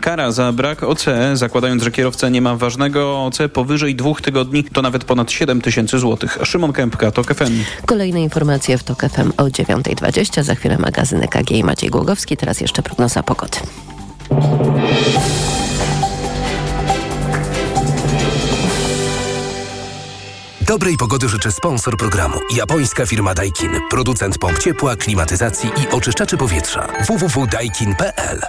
Kara za brak OC, zakładając, że kierowca nie ma ważnego OC powyżej dwóch tygodni, to nawet ponad 7 tysięcy złotych. Szymon Kępka, TOK FM. Kolejne informacje w TOK FM o 9.20. Za chwilę magazyn EKG i Maciej Głogowski. Teraz jeszcze prognoza pogody. Dobrej pogody życzę sponsor programu. Japońska firma Daikin. Producent pomp ciepła, klimatyzacji i oczyszczaczy powietrza. www.daikin.pl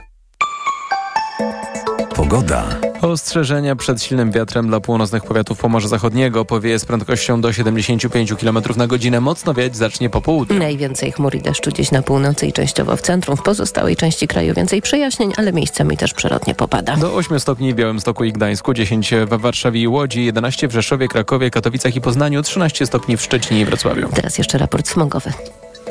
Pogoda. Ostrzeżenia przed silnym wiatrem dla północnych powiatów Pomorza Zachodniego powieje z prędkością do 75 km na godzinę. Mocno wiać zacznie po południu. Najwięcej chmur i deszczu dziś na północy i częściowo w centrum. W pozostałej części kraju więcej przejaśnień, ale miejscami też przelotnie popada. Do 8 stopni w Białymstoku i Gdańsku, 10 we Warszawie i Łodzi, 11 w Rzeszowie, Krakowie, Katowicach i Poznaniu, 13 stopni w Szczecinie i Wrocławiu. Teraz jeszcze raport smogowy.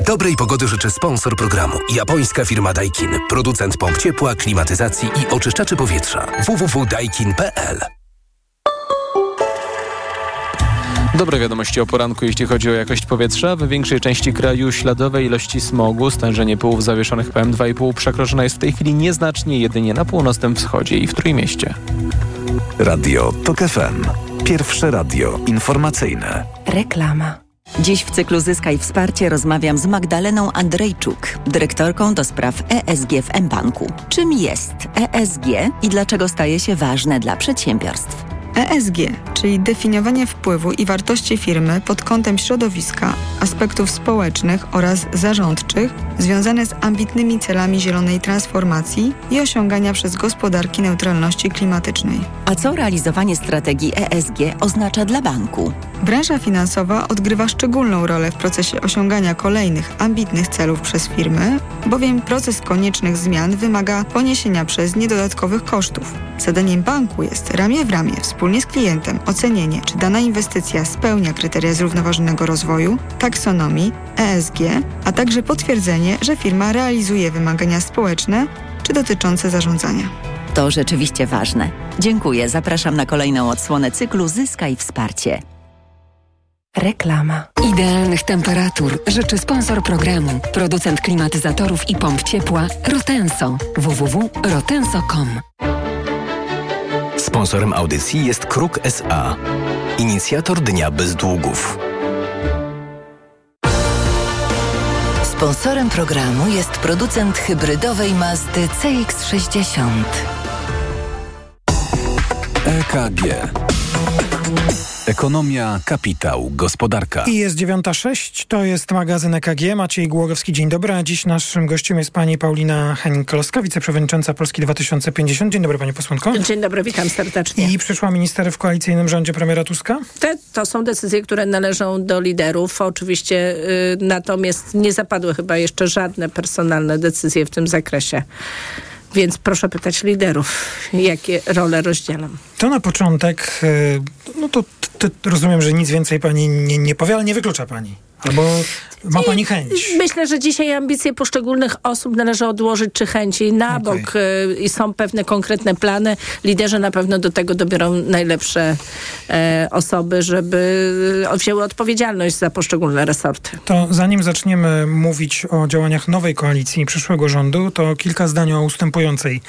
Dobrej pogody życzę sponsor programu. Japońska firma Daikin. Producent pomp ciepła, klimatyzacji i oczyszczaczy powietrza. www.daikin.pl Dobre wiadomości o poranku, jeśli chodzi o jakość powietrza. W większej części kraju śladowe ilości smogu, stężenie pyłów zawieszonych PM2,5 przekroczone jest w tej chwili nieznacznie jedynie na północnym wschodzie i w Trójmieście. Radio TOK FM. Pierwsze radio informacyjne. Reklama. Dziś w cyklu Zyskaj Wsparcie rozmawiam z Magdaleną Andrejczuk, dyrektorką do spraw ESG w mBanku. Czym jest ESG i dlaczego staje się ważne dla przedsiębiorstw? ESG, czyli definiowanie wpływu i wartości firmy pod kątem środowiska, aspektów społecznych oraz zarządczych związane z ambitnymi celami zielonej transformacji i osiągania przez gospodarki neutralności klimatycznej. A co realizowanie strategii ESG oznacza dla banku? Branża finansowa odgrywa szczególną rolę w procesie osiągania kolejnych ambitnych celów przez firmy, bowiem proces koniecznych zmian wymaga poniesienia przez nie dodatkowych kosztów. Zadaniem banku jest ramię w ramię wspólnie z klientem ocenienie, czy dana inwestycja spełnia kryteria zrównoważonego rozwoju, taksonomii, ESG, a także potwierdzenie, że firma realizuje wymagania społeczne czy dotyczące zarządzania. To rzeczywiście ważne. Dziękuję. Zapraszam na kolejną odsłonę cyklu Zyskaj Wsparcie. Reklama. Idealnych temperatur życzy sponsor programu, producent klimatyzatorów i pomp ciepła Rotenso. www.rotenso.com Sponsorem audycji jest Kruk SA. Inicjator Dnia Bez Długów. Sponsorem programu jest producent hybrydowej Mazdy CX-60. EKG. Ekonomia, kapitał, gospodarka. I jest 9.06, to jest magazyn EKG. Maciej Głogowski, dzień dobry. A dziś naszym gościem jest pani Paulina Henning-Kloska, wiceprzewodnicząca Polski 2050. Dzień dobry pani posłanko. Dzień dobry, witam serdecznie. I przyszła minister w koalicyjnym rządzie premiera Tuska? Te, to są decyzje, które należą do liderów. Oczywiście y, natomiast nie zapadły chyba jeszcze żadne personalne decyzje w tym zakresie. Więc proszę pytać liderów, jakie role rozdzielam. To na początek, y, no to t, t, rozumiem, że nic więcej pani nie, nie powie, ale nie wyklucza pani. Albo ma pani chęć? Myślę, że dzisiaj ambicje poszczególnych osób należy odłożyć czy chęci na okay. bok y, i są pewne konkretne plany. Liderzy na pewno do tego dobiorą najlepsze e, osoby, żeby wzięły odpowiedzialność za poszczególne resorty. To zanim zaczniemy mówić o działaniach nowej koalicji i przyszłego rządu, to kilka zdań o ustępującej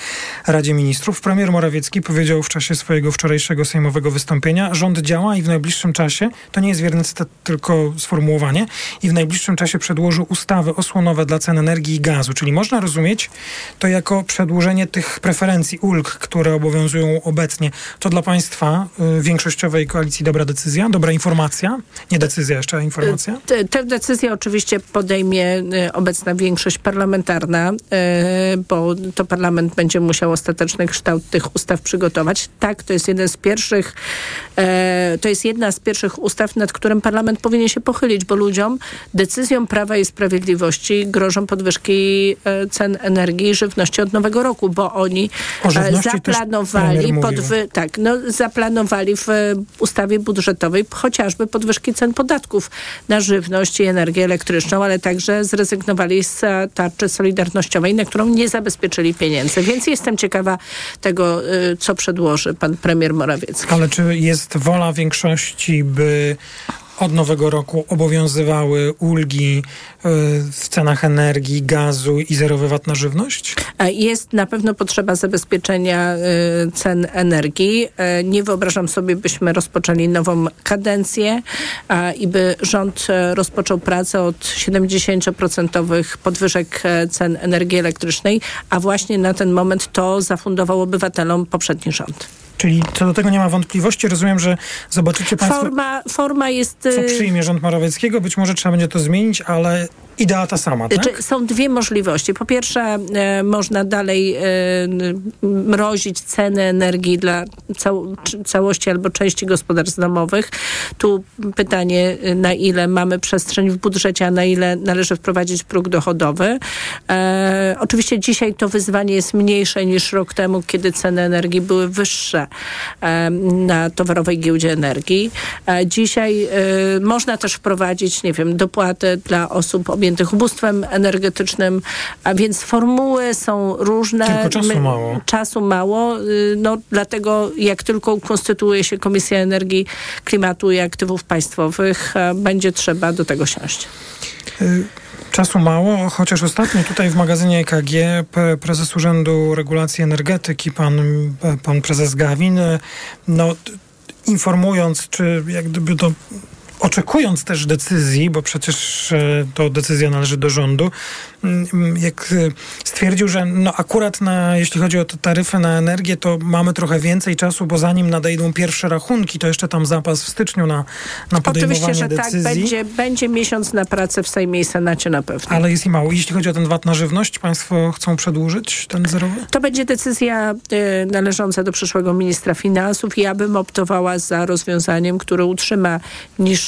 Radzie Ministrów. Premier Morawiecki powiedział w czasie swojego wczorajszego sejmowego wystąpienia, rząd działa i w najbliższym czasie, to nie jest wierny cytat, tylko sformułowanie, i w najbliższym czasie przedłożył ustawy osłonowe dla cen energii i gazu. Czyli można rozumieć to jako przedłużenie tych preferencji, ulg, które obowiązują obecnie. To dla państwa y, większościowej koalicji dobra decyzja, dobra informacja? Nie decyzja jeszcze, a informacja? Te, te decyzje oczywiście podejmie y, obecna większość parlamentarna, y, bo to parlament będzie musiał ostateczny kształt tych ustaw przygotować. Tak, to jest jeden z pierwszych, y, to jest jedna z pierwszych ustaw, nad którym parlament powinien się pochylić, bo ludziom decyzją Prawa i Sprawiedliwości grożą podwyżki e, cen energii i żywności od nowego roku, bo oni e, zaplanowali podwy, tak, no, zaplanowali w ustawie budżetowej chociażby podwyżki cen podatków na żywność i energię elektryczną, ale także zrezygnowali z tarczy solidarnościowej, na którą nie zabezpieczyli pieniędzy. Więc jestem ciekawa tego, e, co przedłoży pan premier Morawiecki. Ale czy jest wola większości, by od nowego roku obowiązywały ulgi y, w cenach energii, gazu i zerowy VAT na żywność? E, Jest na pewno potrzeba zabezpieczenia y, cen energii. E, Nie wyobrażam sobie, byśmy rozpoczęli nową kadencję i by rząd e, rozpoczął pracę od 70% podwyżek e, cen energii elektrycznej, a właśnie na ten moment to zafundował obywatelom poprzedni rząd. Czyli co do tego nie ma wątpliwości. Rozumiem, że zobaczycie Państwo, Forma, forma jest... co y, przyjmie rząd Morawieckiego. Być może trzeba będzie to zmienić, ale idea ta sama, tak? Czy są dwie możliwości. Po pierwsze, e, można dalej e, mrozić ceny energii dla cał- całości albo części gospodarstw domowych. Tu pytanie, e, na ile mamy przestrzeń w budżecie, a na ile należy wprowadzić próg dochodowy. E, oczywiście dzisiaj to wyzwanie jest mniejsze niż rok temu, kiedy ceny energii były wyższe e, na towarowej giełdzie energii. E, dzisiaj można też wprowadzić, nie wiem, dopłatę dla osób objętych ubóstwem energetycznym, a więc formuły są różne. Tylko czasu mało. Czasu mało, y, no dlatego jak tylko ukonstytuuje się Komisja Energii, Klimatu i Aktywów Państwowych, e, będzie trzeba do tego siąść. Y, Czasu mało, chociaż ostatnio tutaj w magazynie EKG prezes Urzędu Regulacji Energetyki, pan, pan prezes Gawin, y, no, informując, czy jak gdyby to oczekując też decyzji, bo przecież e, to decyzja należy do rządu, mm, jak e, stwierdził, że no akurat na, jeśli chodzi o te taryfy na energię, to mamy trochę więcej czasu, bo zanim nadejdą pierwsze rachunki, to jeszcze tam zapas w styczniu na, na podejmowanie Oczywiście, że decyzji. tak, będzie, będzie miesiąc na pracę w Sejmie i Senacie na pewno. Ale jest i mało. Jeśli chodzi o ten VAT na żywność, państwo chcą przedłużyć ten zerowy? To będzie decyzja y, należąca do przyszłego ministra finansów. Ja bym optowała za rozwiązaniem, które utrzyma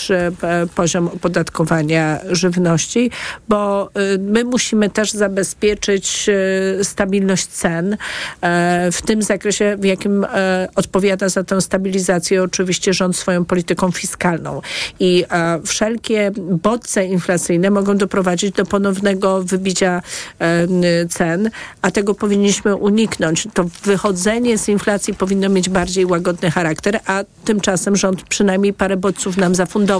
niższy e, poziom opodatkowania żywności, bo y, my musimy też zabezpieczyć y, stabilność cen e, w tym zakresie, w jakim e, odpowiada za tę stabilizację oczywiście rząd swoją polityką fiskalną. I wszelkie bodźce inflacyjne mogą doprowadzić do ponownego wybicia cen, a tego powinniśmy uniknąć. To wychodzenie z inflacji powinno mieć bardziej łagodny charakter, a tymczasem rząd przynajmniej parę bodźców nam zafundował.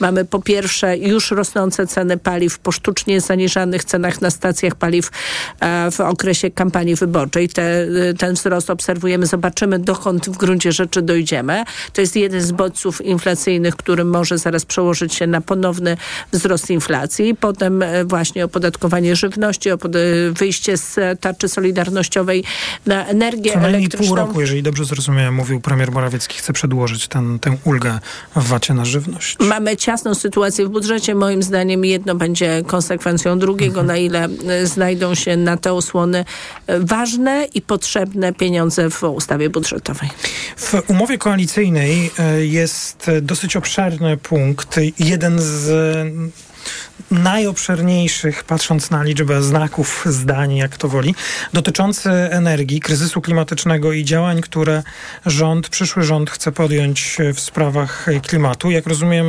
Mamy po pierwsze już rosnące ceny paliw po sztucznie zaniżanych cenach na stacjach paliw e, w okresie kampanii wyborczej. Te, ten wzrost obserwujemy, zobaczymy dokąd w gruncie rzeczy dojdziemy. To jest jeden z bodźców inflacyjnych, który może zaraz przełożyć się na ponowny wzrost inflacji. Potem e, właśnie opodatkowanie żywności, wyjście z e, tarczy solidarnościowej na energię Co elektryczną. pół roku, jeżeli dobrze zrozumiałem, mówił premier Morawiecki, chce przedłużyć ten, tę ulgę w VAT-ie na żywność. Mamy ciasną sytuację w budżecie. Moim zdaniem jedno będzie konsekwencją drugiego, na ile e, znajdą się na te osłony e, ważne i potrzebne pieniądze w ustawie budżetowej. W umowie koalicyjnej e, jest dosyć obszerny punkt, jeden z najobszerniejszych, patrząc na liczbę znaków, zdań, jak to woli, dotyczący energii, kryzysu klimatycznego i działań, które rząd, przyszły rząd chce podjąć w sprawach klimatu. Jak rozumiem,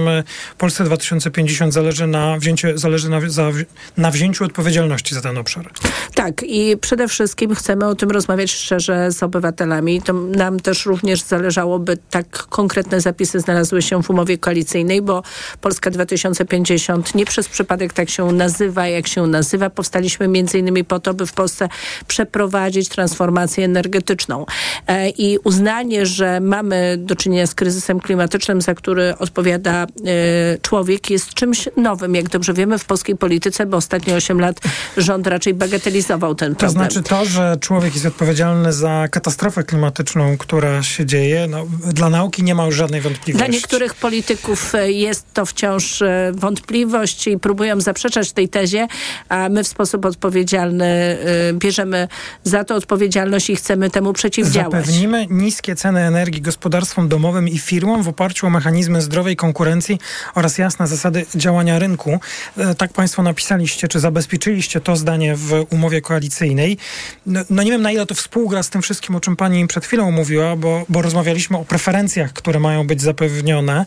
Polsce 2050 zależy na, wzięcie, zależy na, za, na wzięciu odpowiedzialności za ten obszar. Tak i przede wszystkim chcemy o tym rozmawiać szczerze z obywatelami. To nam też również zależało, by tak konkretne zapisy znalazły się w umowie koalicyjnej, bo Polska 2050 nie przez przypadek tak się nazywa, jak się nazywa. Powstaliśmy między innymi po to, by w Polsce przeprowadzić transformację energetyczną. E, I uznanie, że mamy do czynienia z kryzysem klimatycznym, za który odpowiada e, człowiek, jest czymś nowym. Jak dobrze wiemy w polskiej polityce, bo ostatnie 8 lat rząd raczej bagatelizował ten To problem. znaczy to, że człowiek jest odpowiedzialny za katastrofę klimatyczną, która się dzieje, no, dla nauki nie ma już żadnej wątpliwości. Dla niektórych polityków e, jest to wciąż wątpliwość i próbują zaprzeczać tej tezie, a my w sposób odpowiedzialny e, bierzemy za to odpowiedzialność i chcemy temu przeciwdziałać. Zapewnimy niskie ceny energii gospodarstwom domowym i firmom w oparciu o mechanizmy zdrowej konkurencji oraz jasne zasady działania rynku. E, Tak Państwo napisaliście, czy zabezpieczyliście to zdanie w umowie koalicyjnej. No, no nie wiem, na ile to współgra z tym wszystkim, o czym Pani przed chwilą mówiła, bo, bo rozmawialiśmy o preferencjach, które mają być zapewnione.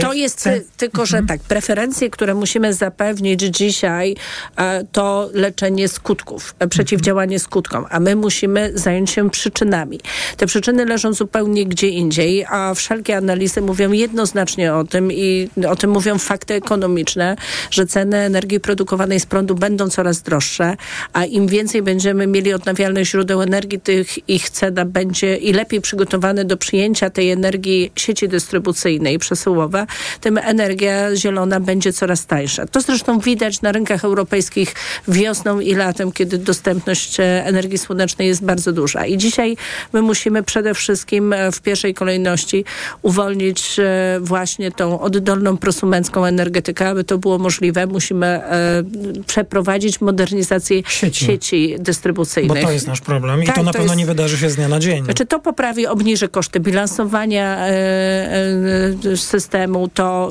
To jest cen- tylko, że tak, preferencje, które musimy zapewnić dzisiaj e, to leczenie skutków, e, przeciwdziałanie skutkom, a my musimy zająć się przyczynami. Te przyczyny leżą zupełnie gdzie indziej, a wszelkie analizy mówią jednoznacznie o tym i o tym mówią fakty ekonomiczne, że ceny energii produkowanej z prądu będą coraz droższe, a im więcej będziemy mieli odnawialnych źródeł energii, tych ich cena będzie i lepiej przygotowane do przyjęcia tej energii sieci dystrybucyjnej przesyłowe, tym energia zielona będzie coraz tańsza. To zresztą widać na rynkach europejskich wiosną i latem, kiedy dostępność e, energii słonecznej jest bardzo duża. I dzisiaj my musimy przede wszystkim e, w pierwszej kolejności uwolnić e, właśnie tą oddolną prosumencką energetykę, aby to było możliwe. Musimy przeprowadzić modernizację Sieci. sieci, Bo dystrybucyjnych. to jest nasz problem i Tak, to na to pewno jest- nie wydarzy się z dnia na dzień. Znaczy to poprawi, obniży koszty bilansowania systemu, to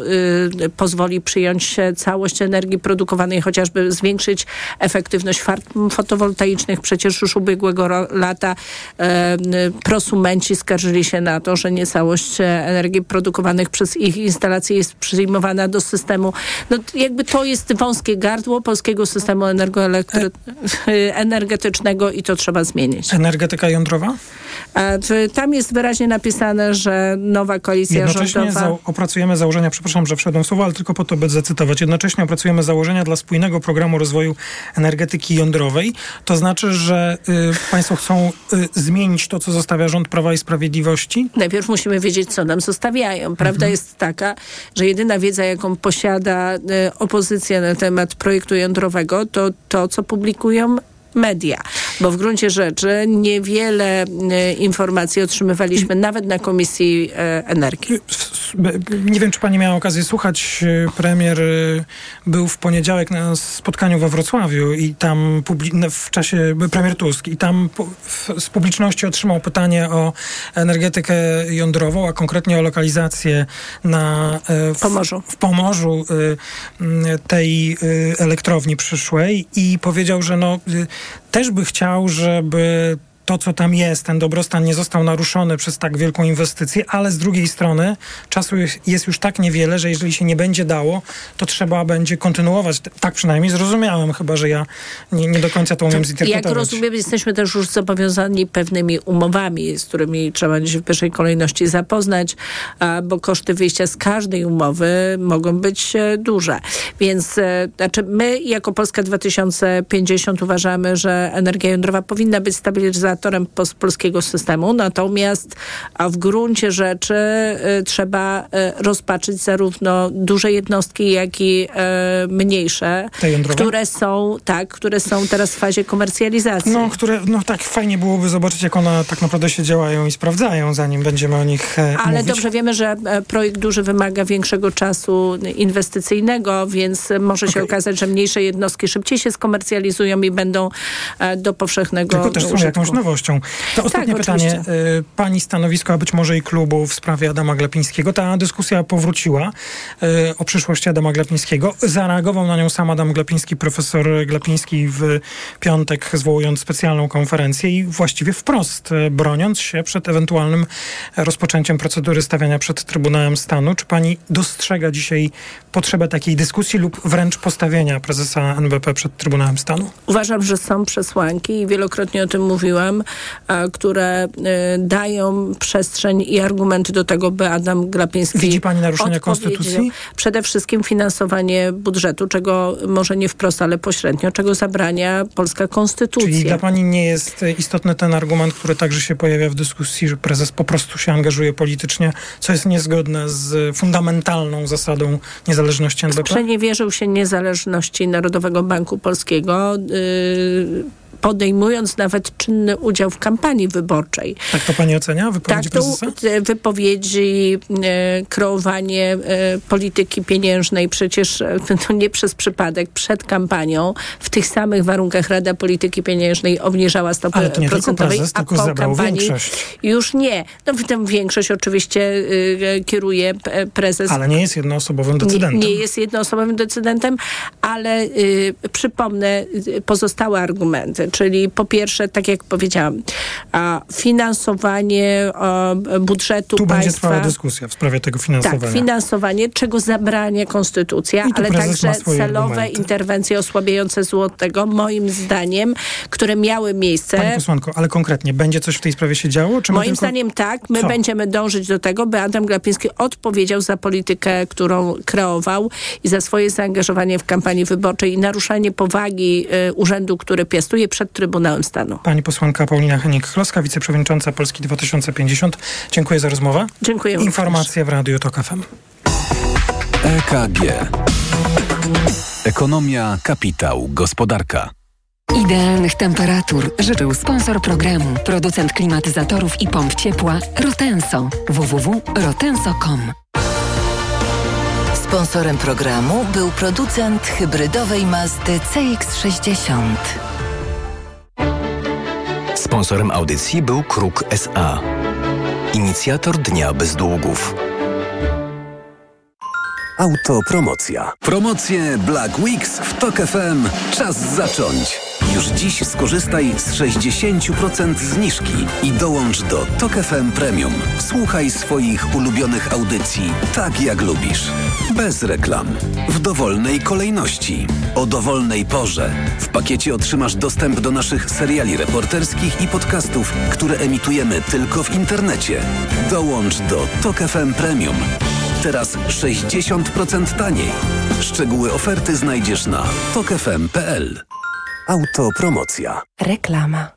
e, pozwoli przyjąć e, całość energii produkowanej, chociażby zwiększyć efektywność farm fotowoltaicznych. Przecież już ubiegłego lata e, e, prosumenci skarżyli się na to, że nie całość e, energii produkowanych przez ich instalacje jest przyjmowana do systemu. No jakby to jest wąskie gardło polskiego systemu energoelektry- energetycznego i to trzeba zmienić. Energetyka jądrowa? Tam jest wyraźnie napisane, że nowa koalicja Jednocześnie rządowa... za, opracujemy założenia, przepraszam, że wszedłem w słowo, ale tylko po to, by zacytować. Jednocześnie opracujemy założenia dla spójnego programu rozwoju energetyki jądrowej. To znaczy, że y, państwo chcą y, zmienić to, co zostawia rząd Prawa i Sprawiedliwości? Najpierw musimy wiedzieć, co nam zostawiają. Prawda Mhm. jest taka, że jedyna wiedza, jaką posiada e, opozycja na temat projektu jądrowego, to to, co publikują media, bo w gruncie rzeczy niewiele e, informacji otrzymywaliśmy nawet na Komisji e, Energii. Nie wiem, czy pani miała okazję słuchać. y, Premier był w poniedziałek na spotkaniu we Wrocławiu i tam w czasie premier Tusk i tam z publiczności otrzymał pytanie o energetykę jądrową, a konkretnie o lokalizację na w, Pomorzu. w Pomorzu tej elektrowni przyszłej i powiedział, że no też by chciał, żeby to, co tam jest, ten dobrostan nie został naruszony przez tak wielką inwestycję, ale z drugiej strony czasu jest, już tak niewiele, że jeżeli się nie będzie dało, to trzeba będzie kontynuować. Tak przynajmniej zrozumiałem, chyba że ja nie, nie do końca to umiem Jak zinterpretować. rozumiem, jesteśmy też już zobowiązani pewnymi umowami, z którymi trzeba się w pierwszej kolejności zapoznać, bo koszty wyjścia z każdej umowy mogą być e, duże. Więc e, znaczy my jako Polska 2050 uważamy, że energia jądrowa powinna być stabilizatorem pos- polskiego systemu, natomiast a w gruncie rzeczy e, trzeba e, rozpatrzyć zarówno duże jednostki, jak i e, mniejsze, które są, tak, które są teraz w fazie komercjalizacji. No, które, no tak fajnie byłoby zobaczyć, jak one tak naprawdę się działają i sprawdzają, zanim będziemy o nich e, Ale mówić. dobrze wiemy, że e, projekt duży wymaga większego czasu inwestycyjnego, więc może się Okej. okazać, że mniejsze jednostki szybciej się skomercjalizują i będą e, do powszechnego Tylko też są jakąś To ostatnie Tak, pytanie. oczywiście. y, Pani stanowisko, a być może i klubu w sprawie Adama Glapińskiego. Ta dyskusja powróciła y, o przyszłości Adama Glapińskiego. Zareagował na nią sam Adam Glapiński, profesor Glapiński w piątek zwołując specjalną konferencję i właściwie wprost y, broniąc się przed ewentualnym rozpoczęciem procedury stawiania przed Trybunałem Stanu. Czy pani dostrzega dzisiaj potrzebę takiej dyskusji lub wręcz postawienia prezesa NBP przed Trybunałem Stanu? Uważam, że są przesłanki i wielokrotnie o tym mówiłam, e, które e, dają przestrzeń i argumenty do tego, by Adam Glapiński Widzi pani naruszenia konstytucji? Przede wszystkim finansowanie budżetu, czego może nie wprost, ale pośrednio, czego zabrania polska konstytucja. Czyli dla pani nie jest istotny ten argument, który także się pojawia w dyskusji, że prezes po prostu się angażuje politycznie, co jest niezgodne z fundamentalną zasadą niezależności NBP? Sprzeniewierzył się niezależności Narodowego Banku Polskiego, yy, podejmując nawet czynny udział w kampanii wyborczej. Tak to pani ocenia, Tak, wypowiedzi to prezesa? e, wypowiedzi, e, kreowanie e, polityki pieniężnej przecież e, to nie przez przypadek przed kampanią w tych samych warunkach Rada Polityki Pieniężnej obniżała stopy Ale to nie tylko procentowej, prezes, a po kampanii większość. już nie. No tę większość oczywiście e, kieruje e, prezes Ale nie jest jednoosobowym decydentem. nie, nie jest jednoosobowym decydentem, ale y, przypomnę y, pozostałe elementy, czyli po pierwsze, tak jak powiedziałam, finansowanie budżetu tu państwa. Tu będzie trwała dyskusja w sprawie tego finansowania. Tak, finansowanie, czego zabrania konstytucja, ale także celowe argumenty. interwencje osłabiające złotego, moim zdaniem, które miały miejsce. Pani posłanko, ale konkretnie, będzie coś w tej sprawie się działo? moim tylko... zdaniem tak. My Co? będziemy dążyć do tego, by Adam Glapiński odpowiedział za politykę, którą kreował i za swoje zaangażowanie w kampanii wyborczej i naruszanie powagi y, urzędu, który piastuje przed Trybunałem Stanu. Pani posłanka Paulina Henik-Kloska, wiceprzewodnicząca Polski 2050. Dziękuję za rozmowę. Dziękuję. Informacje w Radiu Tok FM. EKG. Ekonomia, kapitał, gospodarka. Idealnych temperatur życzył sponsor programu, producent klimatyzatorów i pomp ciepła Rotenso. www.rotenso.com Sponsorem programu był producent hybrydowej Mazdy CX-60. Sponsorem audycji był Kruk SA. Inicjator Dnia Bez Długów. Autopromocja. Promocje Black Weeks w TOK FM. Czas zacząć. Już dziś skorzystaj z 60% zniżki i dołącz do TOK FM Premium. Słuchaj swoich ulubionych audycji tak jak lubisz. Bez reklam. W dowolnej kolejności. O dowolnej porze. W pakiecie otrzymasz dostęp do naszych seriali reporterskich i podcastów, które emitujemy tylko w internecie. Dołącz do TOK FM Premium. Teraz 60% taniej. Szczegóły oferty znajdziesz na tokefm.pl. Autopromocja. Reklama.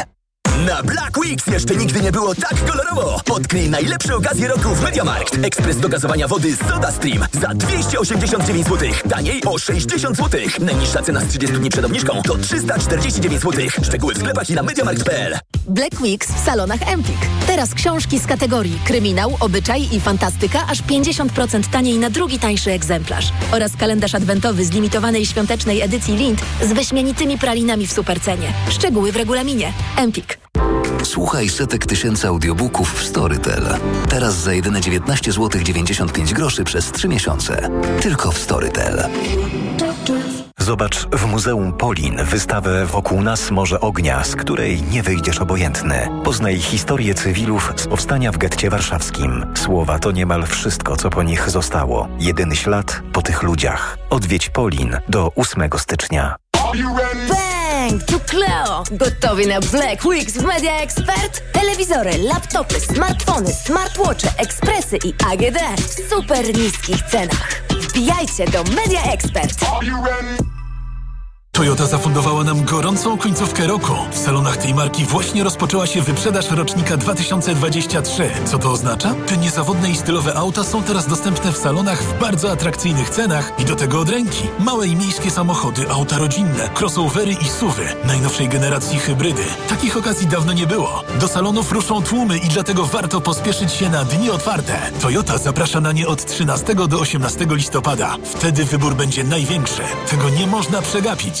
Na Black Weeks jeszcze nigdy nie było tak kolorowo. Odkryj najlepsze okazje roku w Mediamarkt. Ekspres do gazowania wody Soda Stream za 289 zł. Taniej o 60 zł. Najniższa cena z 30 dni przed obniżką to 349 zł. Szczegóły w sklepach i na mediamarkt.pl. Black Weeks w salonach Empik. Teraz książki z kategorii kryminał, obyczaj i fantastyka aż 50% taniej na drugi tańszy egzemplarz. Oraz kalendarz adwentowy z limitowanej świątecznej edycji Lind z wyśmienitymi pralinami w supercenie. Szczegóły w regulaminie. Empik. Słuchaj setek tysięcy audiobooków w Storytel. Teraz za jedyne 19 zł 95 groszy przez 3 miesiące. Tylko w Storytel. Zobacz w Muzeum Polin wystawę Wokół nas Morze Ognia, z której nie wyjdziesz obojętny. Poznaj historię cywilów z powstania w getcie warszawskim. Słowa to niemal wszystko, co po nich zostało. Jedyny ślad po tych ludziach. Odwiedź Polin do 8 stycznia. Bang! Tu Cleo! Gotowi na Black Weeks w Media Expert? Telewizory, laptopy, smartfony, smartwatche, ekspresy i AGD w super niskich cenach. Wbijajcie do Media Expert. Toyota zafundowała nam gorącą końcówkę roku. W salonach tej marki właśnie rozpoczęła się wyprzedaż rocznika 2023. Co to oznacza? Te niezawodne i stylowe auta są teraz dostępne w salonach w bardzo atrakcyjnych cenach i do tego od ręki. Małe i miejskie samochody, auta rodzinne, crossovery i suwy, najnowszej generacji hybrydy. Takich okazji dawno nie było. Do salonów ruszą tłumy i dlatego warto pospieszyć się na dni otwarte. Toyota zaprasza na nie od 13 do 18 listopada. Wtedy wybór będzie największy. Tego nie można przegapić.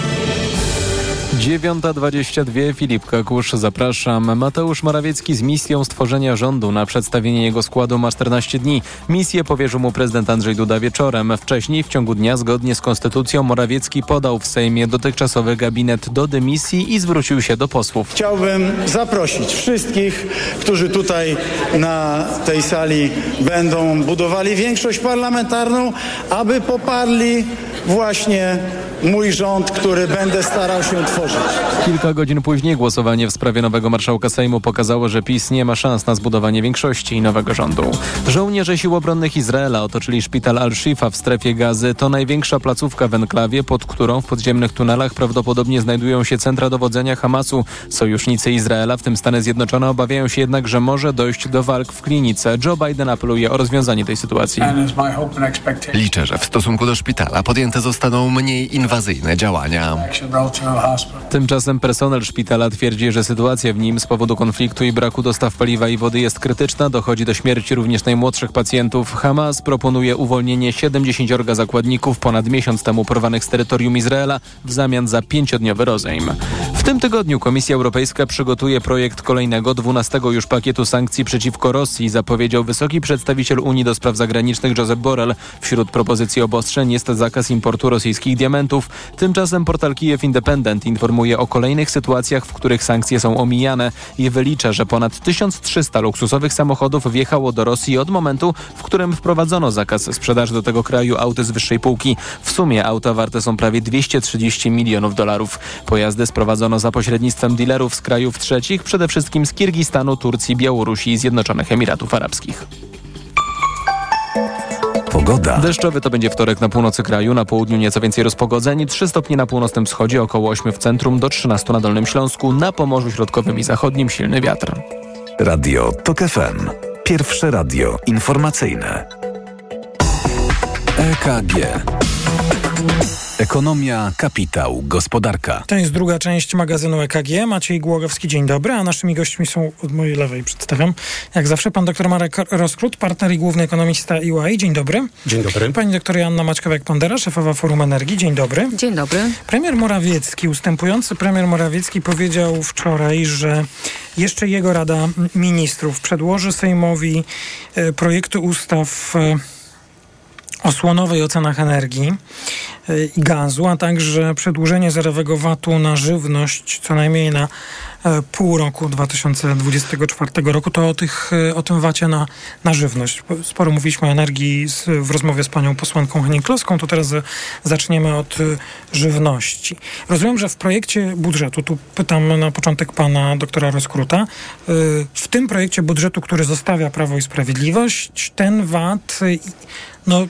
9.22 Filip Kakusz, zapraszam. Mateusz Morawiecki z misją stworzenia rządu na przedstawienie jego składu ma 14 dni. Misję powierzył mu prezydent Andrzej Duda wieczorem. Wcześniej w ciągu dnia zgodnie z konstytucją Morawiecki podał w Sejmie dotychczasowy gabinet do dymisji i zwrócił się do posłów. Chciałbym zaprosić wszystkich, którzy tutaj na tej sali będą budowali większość parlamentarną, aby poparli właśnie mój rząd, który będę starał się tworzyć. Kilka godzin później głosowanie w sprawie nowego marszałka Sejmu pokazało, że PiS nie ma szans na zbudowanie większości i nowego rządu. Żołnierze sił obronnych Izraela otoczyli szpital Al-Shifa w strefie gazy. To największa placówka w enklawie, pod którą w podziemnych tunelach prawdopodobnie znajdują się centra dowodzenia Hamasu. Sojusznicy Izraela, w tym Stany Zjednoczone, obawiają się jednak, że może dojść do walk w klinice. Joe Biden apeluje o rozwiązanie tej sytuacji. Liczę, że w stosunku do szpitala podjęte zostaną mniej inwazyjne działania. Tymczasem personel szpitala twierdzi, że sytuacja w nim z powodu konfliktu i braku dostaw paliwa i wody jest krytyczna. Dochodzi do śmierci również najmłodszych pacjentów. Hamas proponuje uwolnienie 70 zakładników ponad miesiąc temu porwanych z terytorium Izraela w zamian za pięciodniowy rozejm. W tym tygodniu Komisja Europejska przygotuje projekt kolejnego 12 już pakietu sankcji przeciwko Rosji, zapowiedział wysoki przedstawiciel Unii do spraw zagranicznych Josep Borrell. Wśród propozycji obostrzeń jest zakaz importu rosyjskich diamentów. Tymczasem portal Kiev Independent o kolejnych sytuacjach, w których sankcje są omijane i wylicza, że ponad 1300 luksusowych samochodów wjechało do Rosji od momentu, w którym wprowadzono zakaz sprzedaży do tego kraju auty z wyższej półki. W sumie auta warte są prawie 230 milionów dolarów. Pojazdy sprowadzono za pośrednictwem dealerów z krajów trzecich, przede wszystkim z Kirgistanu, Turcji, Białorusi i Zjednoczonych Emiratów Arabskich. Pogoda. Deszczowy to będzie wtorek na północy kraju, na południu nieco więcej rozpogodzeń, 3 stopnie na północnym wschodzie, około 8 w centrum, do 13 na Dolnym Śląsku, na Pomorzu Środkowym i Zachodnim silny wiatr. Radio TOK FM. Pierwsze radio informacyjne. EKG. Ekonomia, kapitał, gospodarka. To jest druga część magazynu EKG. Maciej Głogowski, dzień dobry, a naszymi gośćmi są od mojej lewej, przedstawiam, jak zawsze, pan dr Marek Roskrót, partner i główny ekonomista EY. Dzień dobry. Dzień dobry. Pani doktor Joanna Maćkowiak-Pondera, szefowa Forum Energii. Dzień dobry. Dzień dobry. Premier Morawiecki, ustępujący premier Morawiecki powiedział wczoraj, że jeszcze jego Rada Ministrów przedłoży Sejmowi e, projekty ustaw e, osłonowej o cenach energii i gazu, a także przedłużenie zerowego VAT-u na żywność co najmniej na pół roku 2024 roku, to o, tych, o tym wacie na, na żywność. Sporo mówiliśmy o energii w rozmowie z panią posłanką Henning-Kloską, to teraz zaczniemy od żywności. Rozumiem, że w projekcie budżetu, tu pytam na początek pana doktora Roskruta, w tym projekcie budżetu, który zostawia Prawo i Sprawiedliwość, ten VAT no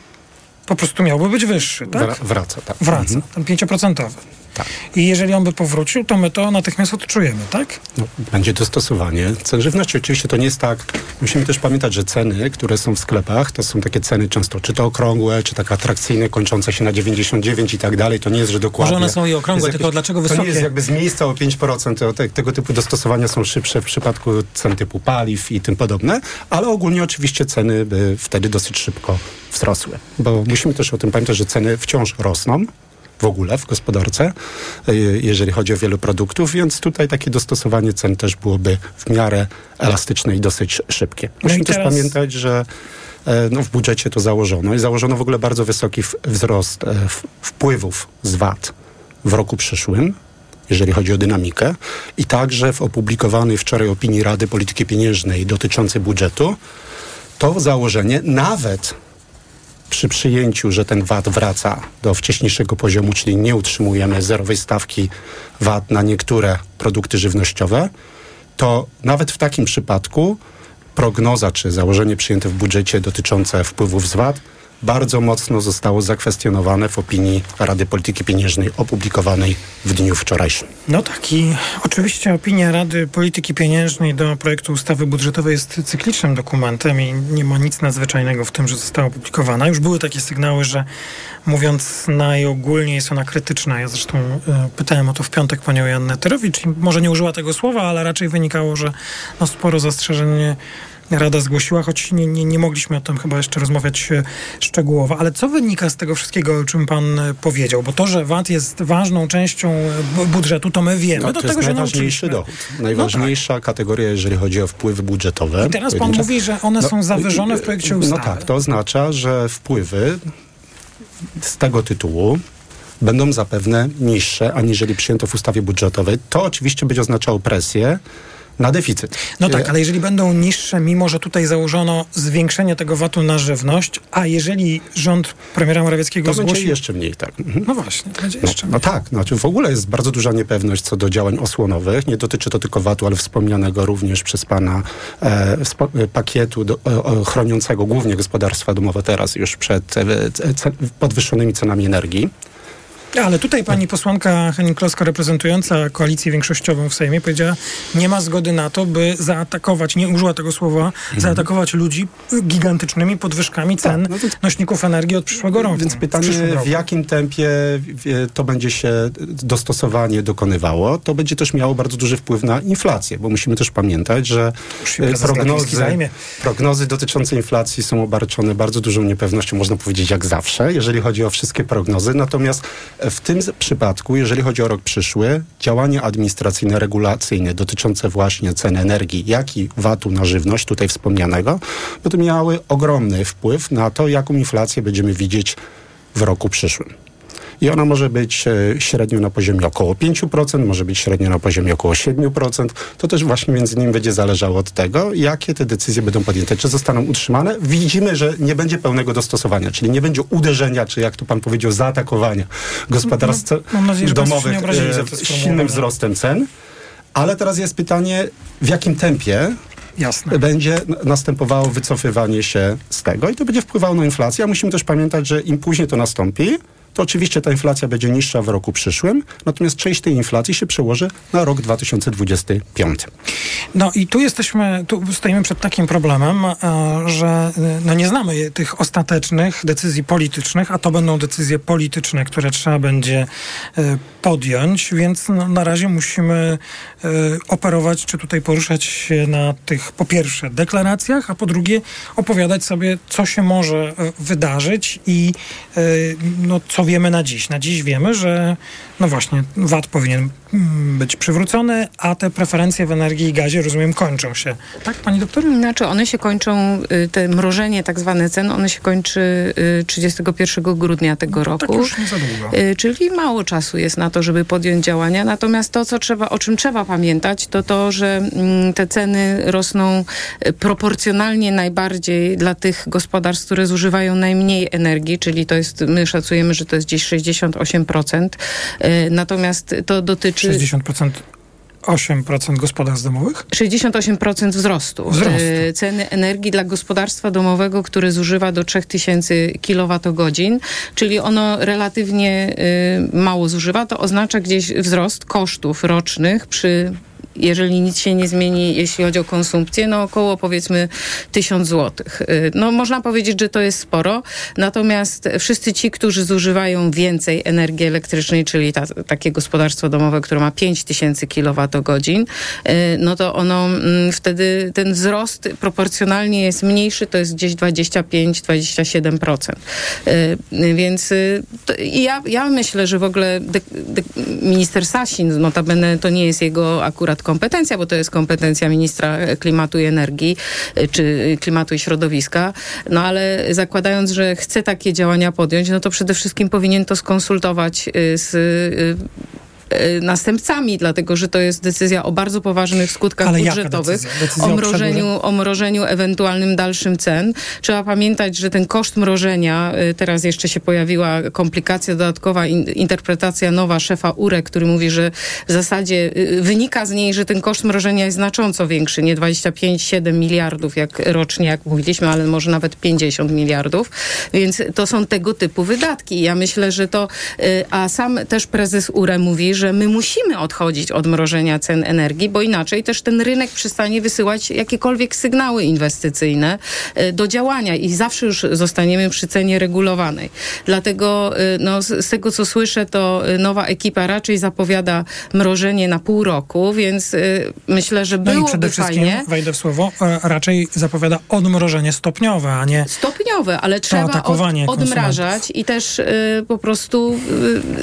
po prostu miałby być wyższy, tak? Wraca, tak. Wraca, mhm. ten pięcioprocentowy. Tak. I jeżeli on by powrócił, to my to natychmiast odczujemy, tak? No, będzie dostosowanie cen żywności. Oczywiście to nie jest tak. Musimy też pamiętać, że ceny, które są w sklepach, to są takie ceny często, czy to okrągłe, czy tak atrakcyjne, kończące się na 99 i tak dalej. To nie jest, że dokładnie... Może one są i okrągłe, jakieś, tylko dlaczego wysokie? To nie jest jakby z miejsca o 5%. To, te, tego typu dostosowania są szybsze w przypadku cen typu paliw i tym podobne, ale ogólnie oczywiście ceny by wtedy dosyć szybko wzrosły. Bo musimy też o tym pamiętać, że ceny wciąż rosną w ogóle w gospodarce, jeżeli chodzi o wiele produktów, więc tutaj takie dostosowanie cen też byłoby w miarę elastyczne i dosyć szybkie. Musimy no teraz... też pamiętać, że no, w budżecie to założono i założono w ogóle bardzo wysoki wzrost wpływów z VAT w roku przyszłym, jeżeli chodzi o dynamikę i także w opublikowanej wczoraj opinii Rady Polityki Pieniężnej dotyczącej budżetu to założenie nawet przy przyjęciu, że ten VAT wraca do wcześniejszego poziomu, czyli nie utrzymujemy zerowej stawki VAT na niektóre produkty żywnościowe, to nawet w takim przypadku prognoza czy założenie przyjęte w budżecie dotyczące wpływów z VAT bardzo mocno zostało zakwestionowane w opinii Rady Polityki Pieniężnej opublikowanej w dniu wczorajszym. No tak i oczywiście opinia Rady Polityki Pieniężnej do projektu ustawy budżetowej jest cyklicznym dokumentem i nie ma nic nadzwyczajnego w tym, że została opublikowana. Już były takie sygnały, że mówiąc najogólniej jest ona krytyczna. Ja zresztą y, pytałem o to w piątek panią Jannę Terowicz i może nie użyła tego słowa, ale raczej wynikało, że no, sporo zastrzeżeń Rada zgłosiła, choć nie, nie, nie mogliśmy o tym chyba jeszcze rozmawiać e, szczegółowo. Ale co wynika z tego wszystkiego, o czym pan e, powiedział? Bo to, że VAT jest ważną częścią e, budżetu, to my wiemy. No, to do jest tego, najważniejszy dochód. Najważniejsza no tak. kategoria, jeżeli chodzi o wpływy budżetowe. I teraz pan mówi, że one no, są zawyżone w projekcie ustawy. No tak, to oznacza, że wpływy z tego tytułu będą zapewne niższe, aniżeli przyjęto w ustawie budżetowej. To oczywiście będzie oznaczało presję na deficyt. No tak, E, ale jeżeli będą niższe, mimo że tutaj założono zwiększenie tego VAT-u na żywność, a jeżeli rząd premiera Morawieckiego To będzie zgłosi... jeszcze mniej, tak. No właśnie, będzie No, jeszcze no tak, znaczy w ogóle jest bardzo duża niepewność co do działań osłonowych. Nie dotyczy to tylko VAT-u, ale wspomnianego również przez pana e, e, pakietu do, e, e, chroniącego głównie gospodarstwa domowe teraz już przed e, podwyższonymi cenami energii. Ale tutaj pani posłanka Henning-Kloska, reprezentująca koalicję większościową w Sejmie, powiedziała, nie ma zgody na to, by zaatakować, nie użyła tego słowa, Mhm. zaatakować ludzi gigantycznymi podwyżkami cen nośników energii od przyszłego roku. Tak, Więc pytanie, roku. w jakim tempie w- to będzie się dostosowanie dokonywało, to będzie też miało bardzo duży wpływ na inflację, bo musimy też pamiętać, że e, prognozy, prognozy dotyczące inflacji są obarczone bardzo dużą niepewnością, można powiedzieć jak zawsze, jeżeli chodzi o wszystkie prognozy. Natomiast w tym przypadku, jeżeli chodzi o rok przyszły, działania administracyjne, regulacyjne dotyczące właśnie cen energii, jak i VAT-u na żywność, tutaj wspomnianego, będą miały ogromny wpływ na to, jaką inflację będziemy widzieć w roku przyszłym. I ona może być e, średnio na poziomie około 5%, może być średnio na poziomie około 7%. To też właśnie między innymi będzie zależało od tego, jakie te decyzje będą podjęte, czy zostaną utrzymane. Widzimy, że nie będzie pełnego dostosowania, czyli nie będzie uderzenia, czy jak tu pan powiedział, zaatakowania gospodarstw No, nadzieję, domowych e, to silnym wzrostem cen. Ale teraz jest pytanie, w jakim tempie Jasne. będzie następowało wycofywanie się z tego i to będzie wpływało na inflację. A musimy też pamiętać, że im później to nastąpi, to oczywiście ta inflacja będzie niższa w roku przyszłym, natomiast część tej inflacji się przełoży na rok 2025. No i tu jesteśmy, tu stoimy przed takim problemem, e, że e, no nie znamy tych ostatecznych decyzji politycznych, a to będą decyzje polityczne, które trzeba będzie e, podjąć, więc no, na razie musimy operować, czy tutaj poruszać się na tych po pierwsze deklaracjach, a po drugie opowiadać sobie, co się może e, wydarzyć i e, no, co wiemy na dziś. Na dziś wiemy, że no właśnie VAT powinien mm, być przywrócony, a te preferencje w energii i gazie, rozumiem, kończą się. Tak, pani doktor? Znaczy one się kończą, y, te mrożenie tak zwane cen, one się kończy y, 31 grudnia tego roku. Tak już nie za długo. Y, Czyli mało czasu jest na to, żeby podjąć działania. Natomiast to, co trzeba, o czym trzeba pamiętać, to to, że mm, te ceny rosną y, proporcjonalnie najbardziej dla tych gospodarstw, które zużywają najmniej energii, czyli to jest, my szacujemy, że to jest gdzieś 68%. Y, Natomiast to dotyczy... 60% 8% gospodarstw domowych? 68% wzrostu, Wzrostu. e, ceny energii dla gospodarstwa domowego, które zużywa do 3000 kWh, czyli ono relatywnie e, mało zużywa, to oznacza gdzieś wzrost kosztów rocznych przy jeżeli nic się nie zmieni, jeśli chodzi o konsumpcję, no około powiedzmy 1000 zł. No można powiedzieć, że to jest sporo, natomiast wszyscy ci, którzy zużywają więcej energii elektrycznej, czyli ta, takie gospodarstwo domowe, które ma 5000 kWh, y, no to ono mm, wtedy ten wzrost proporcjonalnie jest mniejszy, to jest gdzieś 25-27%. Y, Więc y, to, ja, ja myślę, że w ogóle de, de, minister Sasin, notabene to nie jest jego akurat kompetencja, bo to jest kompetencja ministra klimatu i energii, y, czy klimatu i środowiska, no ale zakładając, że chce takie działania podjąć, no to przede wszystkim powinien to skonsultować y, z y, następcami, dlatego że to jest decyzja o bardzo poważnych skutkach Ale budżetowych, decyzja? Decyzja o mrożeniu, o mrożeniu ewentualnym dalszym cen. Trzeba pamiętać, że ten koszt mrożenia, y, teraz jeszcze się pojawiła komplikacja dodatkowa, in, interpretacja nowa szefa URE, który mówi, że w zasadzie y, wynika z niej, że ten koszt mrożenia jest znacząco większy, nie 25-7 miliardów jak rocznie, jak mówiliśmy, ale może nawet 50 miliardów, więc to są tego typu wydatki. Ja myślę, że to, y, a sam też prezes URE mówi, że my musimy odchodzić od mrożenia cen energii, bo inaczej też ten rynek przestanie wysyłać jakiekolwiek sygnały inwestycyjne y, do działania i zawsze już zostaniemy przy cenie regulowanej. Dlatego y, no, z, tego, co słyszę, to y, nowa ekipa raczej zapowiada mrożenie na pół roku, więc myślę, że No i byłoby przede wszystkim, fajnie. wejdę w słowo, e, raczej zapowiada odmrożenie stopniowe, a nie Stopniowe, ale trzeba od, odmrażać i też y, po prostu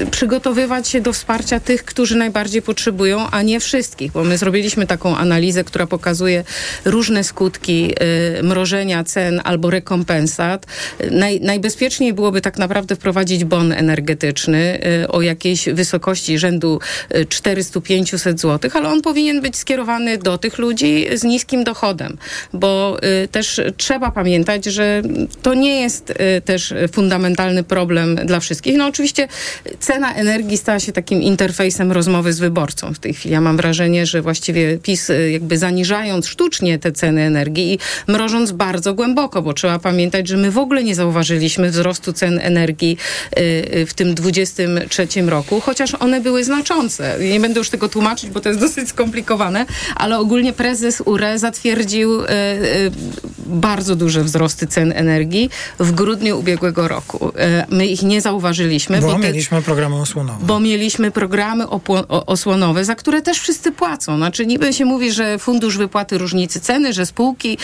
y, przygotowywać się do wsparcia tych, którzy najbardziej potrzebują, a nie wszystkich, bo my zrobiliśmy taką analizę, która pokazuje różne skutki y, mrożenia cen albo rekompensat. Naj, najbezpieczniej byłoby tak naprawdę wprowadzić bon energetyczny y, o jakiejś wysokości rzędu 400-500 zł, ale on powinien być skierowany do tych ludzi z niskim dochodem, bo y, też trzeba pamiętać, że to nie jest y, też fundamentalny problem dla wszystkich. No oczywiście cena energii stała się takim interfejsem rozmowy z wyborcą w tej chwili. Ja mam wrażenie, że właściwie PiS y, jakby zaniżając sztucznie te ceny energii i mrożąc bardzo głęboko, bo trzeba pamiętać, że my w ogóle nie zauważyliśmy wzrostu cen energii w tym 23 roku, chociaż one były znaczące. Nie będę już tego tłumaczyć, bo to jest dosyć skomplikowane, ale ogólnie prezes URE zatwierdził bardzo duże wzrosty cen energii w grudniu ubiegłego roku. My ich nie zauważyliśmy. Bo, bo mieliśmy te, programy osłonowe. Bo mieliśmy programy osłonowe, za które też wszyscy płacą. Znaczy niby się mówi, że fundusz wypłaty różnicy ceny, że spółki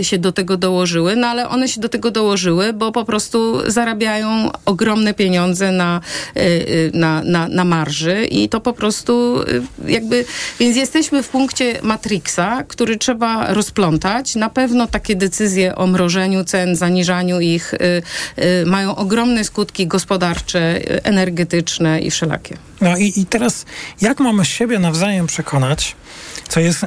y, się do tego dołożyły, no ale one się do tego dołożyły, bo po prostu zarabiają ogromne pieniądze na, y, na, na, na marży i to po prostu y, jakby, więc jesteśmy w punkcie Matrixa, który trzeba rozplątać. Na pewno takie decyzje o mrożeniu cen, zaniżaniu ich mają ogromne skutki gospodarcze, energetyczne i wszelakie. No i, i teraz jak mamy siebie nawzajem przekonać, co, jest,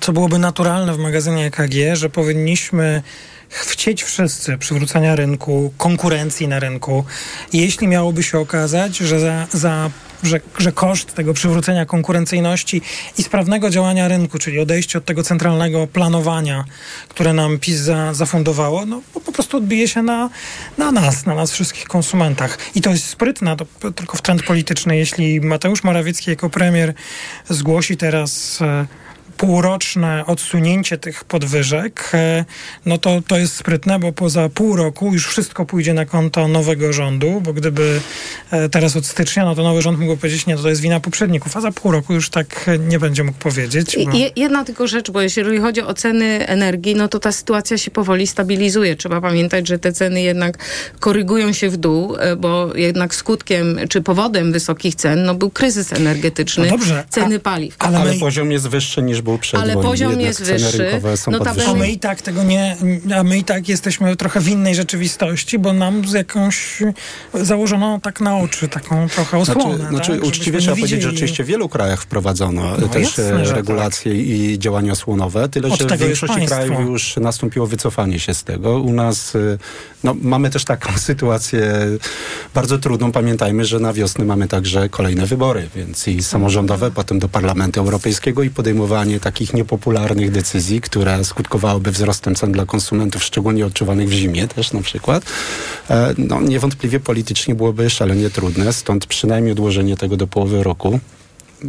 co byłoby naturalne w magazynie EKG, że powinniśmy chcieć wszyscy przywrócenia rynku, konkurencji na rynku. Jeśli miałoby się okazać, że za, za że, że koszt tego przywrócenia konkurencyjności i sprawnego działania rynku, czyli odejście od tego centralnego planowania, które nam PiS za, zafundowało, no po prostu odbije się na, na nas, na nas wszystkich konsumentach. I to jest sprytne, to tylko w trend polityczny. Jeśli Mateusz Morawiecki jako premier zgłosi teraz... E, półroczne odsunięcie tych podwyżek, e, no to, to jest sprytne, bo poza pół roku już wszystko pójdzie na konto nowego rządu, bo gdyby e, teraz od stycznia, no to nowy rząd mógł powiedzieć, nie, to, to jest wina poprzedników, a za pół roku już tak nie będzie mógł powiedzieć. Bo... Jedna tylko rzecz, bo jeśli chodzi o ceny energii, no to ta sytuacja się powoli stabilizuje. Trzeba pamiętać, że te ceny jednak korygują się w dół, e, bo jednak skutkiem czy powodem wysokich cen no, był kryzys energetyczny, no dobrze, ceny a, paliw. Ale, ale my... poziom jest wyższy niż był przed Ale wojną. poziom jest wyższy. No a my i tak tego nie, a my i tak jesteśmy trochę w innej rzeczywistości, bo nam z jakąś założono tak na oczy taką trochę osłonę. Znaczy, znaczy tak? uczciwie trzeba powiedzieć, że oczywiście w wielu krajach wprowadzono no, też jasne, regulacje tak. i działania osłonowe, tyle Od że w większości krajów już nastąpiło wycofanie się z tego. U nas y, no, mamy też taką sytuację bardzo trudną. Pamiętajmy, że na wiosnę mamy także kolejne wybory, więc i samorządowe, potem do Parlamentu Europejskiego i podejmowanie takich niepopularnych decyzji, które skutkowałyby wzrostem cen dla konsumentów, szczególnie odczuwanych w zimie też na przykład, e, no niewątpliwie politycznie byłoby szalenie trudne, stąd przynajmniej odłożenie tego do połowy roku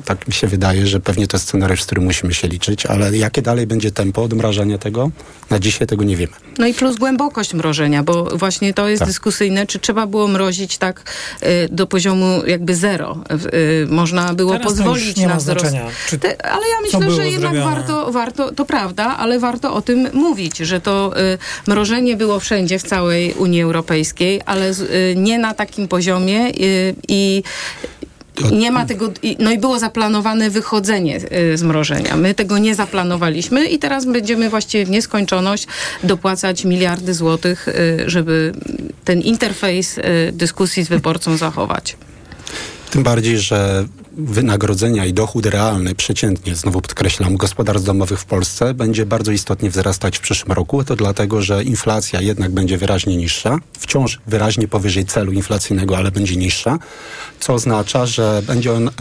tak mi się wydaje, że pewnie to jest scenariusz, z którym musimy się liczyć, ale jakie dalej będzie tempo odmrażania tego? Na dzisiaj tego nie wiemy. No i plus głębokość mrożenia, bo właśnie to jest tak. dyskusyjne, czy trzeba było mrozić tak y, do poziomu jakby zero. Y, można było Teraz pozwolić na wzrost. Te, ale ja myślę, że jednak warto, warto, to prawda, ale warto o tym mówić, że to y, mrożenie było wszędzie w całej Unii Europejskiej, ale y, nie na takim poziomie y, nie ma tego, no i było zaplanowane wychodzenie y, z mrożenia. My tego nie zaplanowaliśmy i teraz będziemy właściwie w nieskończoność dopłacać miliardy złotych, y, żeby ten interfejs y, dyskusji z wyborcą zachować. Tym bardziej, że wynagrodzenia i dochód realny przeciętnie, znowu podkreślam, gospodarstw domowych w Polsce będzie bardzo istotnie wzrastać w przyszłym roku. To dlatego, że inflacja jednak będzie wyraźnie niższa, wciąż wyraźnie powyżej celu inflacyjnego, ale będzie niższa, co oznacza, że będzie on e,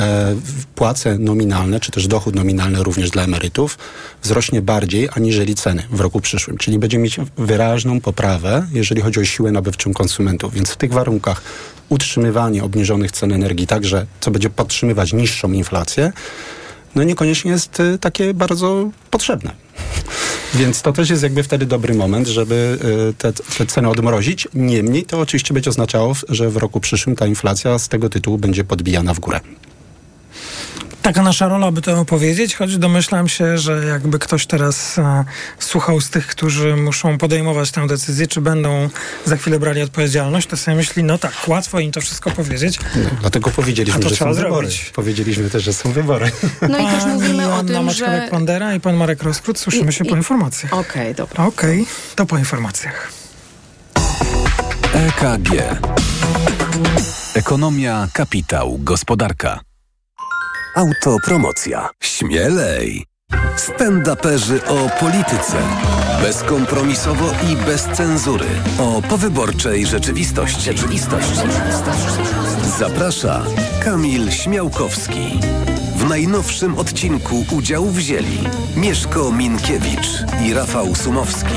płace nominalne, czy też dochód nominalny również dla emerytów wzrośnie bardziej aniżeli ceny w roku przyszłym. Czyli będzie mieć wyraźną poprawę, jeżeli chodzi o siłę nabywczą konsumentów. Więc w tych warunkach utrzymywanie obniżonych cen energii, także co będzie podtrzymywać niższą inflację, no niekoniecznie jest y, takie bardzo potrzebne. Więc to też jest jakby wtedy dobry moment, żeby y, te, te ceny odmrozić. Niemniej to oczywiście będzie oznaczało, że w roku przyszłym ta inflacja z tego tytułu będzie podbijana w górę. Taka nasza rola, by to opowiedzieć, choć domyślam się, że jakby ktoś teraz e, słuchał z tych, którzy muszą podejmować tę decyzję, czy będą za chwilę brali odpowiedzialność, to sobie myśli, no tak, łatwo im to wszystko powiedzieć. No, dlatego powiedzieliśmy, że trzeba są wybory. zrobić. Powiedzieliśmy też, że są wybory. No i też mówimy o Joanna tym, że... Maćkowiak-Pandera i pan Marek Roskrót. Słyszymy I- się i- po informacjach. Okej, dobra. Okej, to po informacjach. EKG. Ekonomia, kapitał, gospodarka. Autopromocja. Śmielej. Stand-uperzy o polityce. Bezkompromisowo i bez cenzury. O powyborczej rzeczywistości. Rzeczywistości. Zaprasza Kamil Śmiałkowski. W najnowszym odcinku udział wzięli Mieszko Minkiewicz i Rafał Sumowski.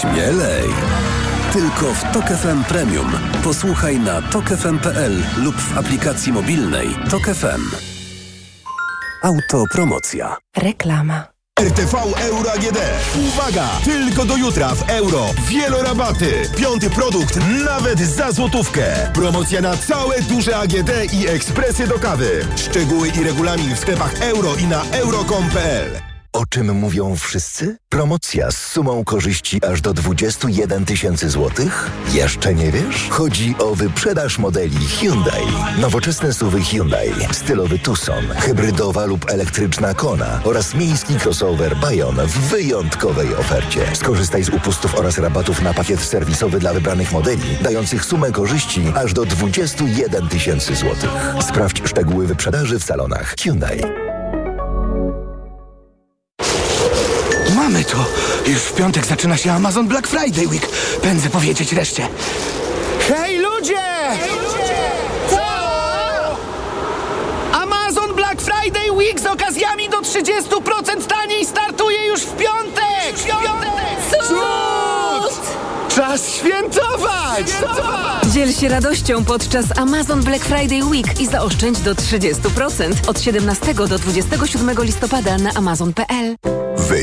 Śmielej! Tylko w Tok FM Premium. Posłuchaj na tokefm.pl lub w aplikacji mobilnej Tok FM. Autopromocja. Reklama. RTV Euro AGD. Uwaga! Tylko do jutra w euro. Wielorabaty. Piąty produkt nawet za złotówkę. Promocja na całe duże AGD i ekspresy do kawy. Szczegóły i regulamin w sklepach euro i na euro.com.pl. O czym mówią wszyscy? Promocja z sumą korzyści aż do 21 tysięcy złotych? Jeszcze nie wiesz? Chodzi o wyprzedaż modeli Hyundai. Nowoczesne suwy Hyundai, stylowy Tucson, hybrydowa lub elektryczna Kona oraz miejski crossover Bayon w wyjątkowej ofercie. Skorzystaj z upustów oraz rabatów na pakiet serwisowy dla wybranych modeli, dających sumę korzyści aż do 21 tysięcy złotych. Sprawdź szczegóły wyprzedaży w salonach Hyundai. Już w piątek zaczyna się Amazon Black Friday Week. Pędzę powiedzieć reszcie. Hej ludzie! Co? Amazon Black Friday Week z okazjami do 30% taniej startuje już w piątek! W piątek! Cud! Czas świętować! Dziel się radością podczas Amazon Black Friday Week i zaoszczędź do 30% od 17 do 27 listopada na amazon.pl.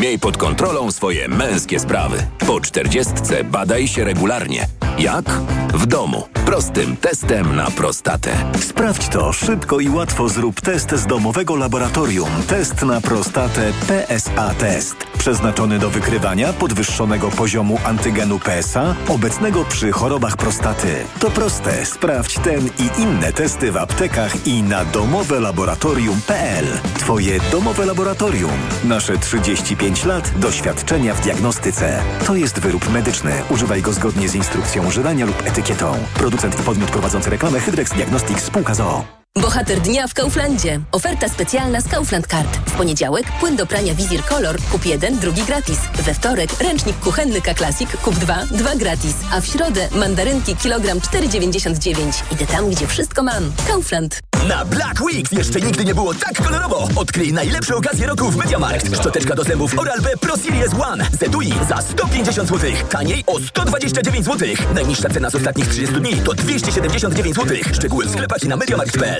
Miej pod kontrolą swoje męskie sprawy. Po czterdziestce badaj się regularnie. Jak? W domu. Prostym testem na prostatę. Sprawdź to szybko i łatwo. Zrób test z domowego laboratorium. Test na prostatę PSA Test. Przeznaczony do wykrywania podwyższonego poziomu antygenu PSA obecnego przy chorobach prostaty. To proste. Sprawdź ten i inne testy w aptekach i na domowelaboratorium.pl. Twoje domowe laboratorium. Nasze 35 lat doświadczenia w diagnostyce. To jest wyrób medyczny. Używaj go zgodnie z instrukcją używania lub etykietą. Producent i podmiot prowadzący reklamę Hydrex Diagnostics Spółka ZOO. Bohater dnia w Kauflandzie. Oferta specjalna z Kaufland Card. W poniedziałek płyn do prania Wizir Color. Kup jeden, drugi gratis. We wtorek ręcznik kuchenny K-Classic. Kup dwa, dwa gratis. A w środę mandarynki kilogram 4,99. Idę tam, gdzie wszystko mam. Kaufland. Na Black Weeks jeszcze nigdy nie było tak kolorowo. Odkryj najlepsze okazje roku w Mediamarkt. Szczoteczka do zębów Oral-B Pro Series One z etui za 150 zł. Taniej o 129 zł. Najniższa cena z ostatnich 30 dni to 279 zł. Szczegóły w sklepach i na mediamarkt.pl.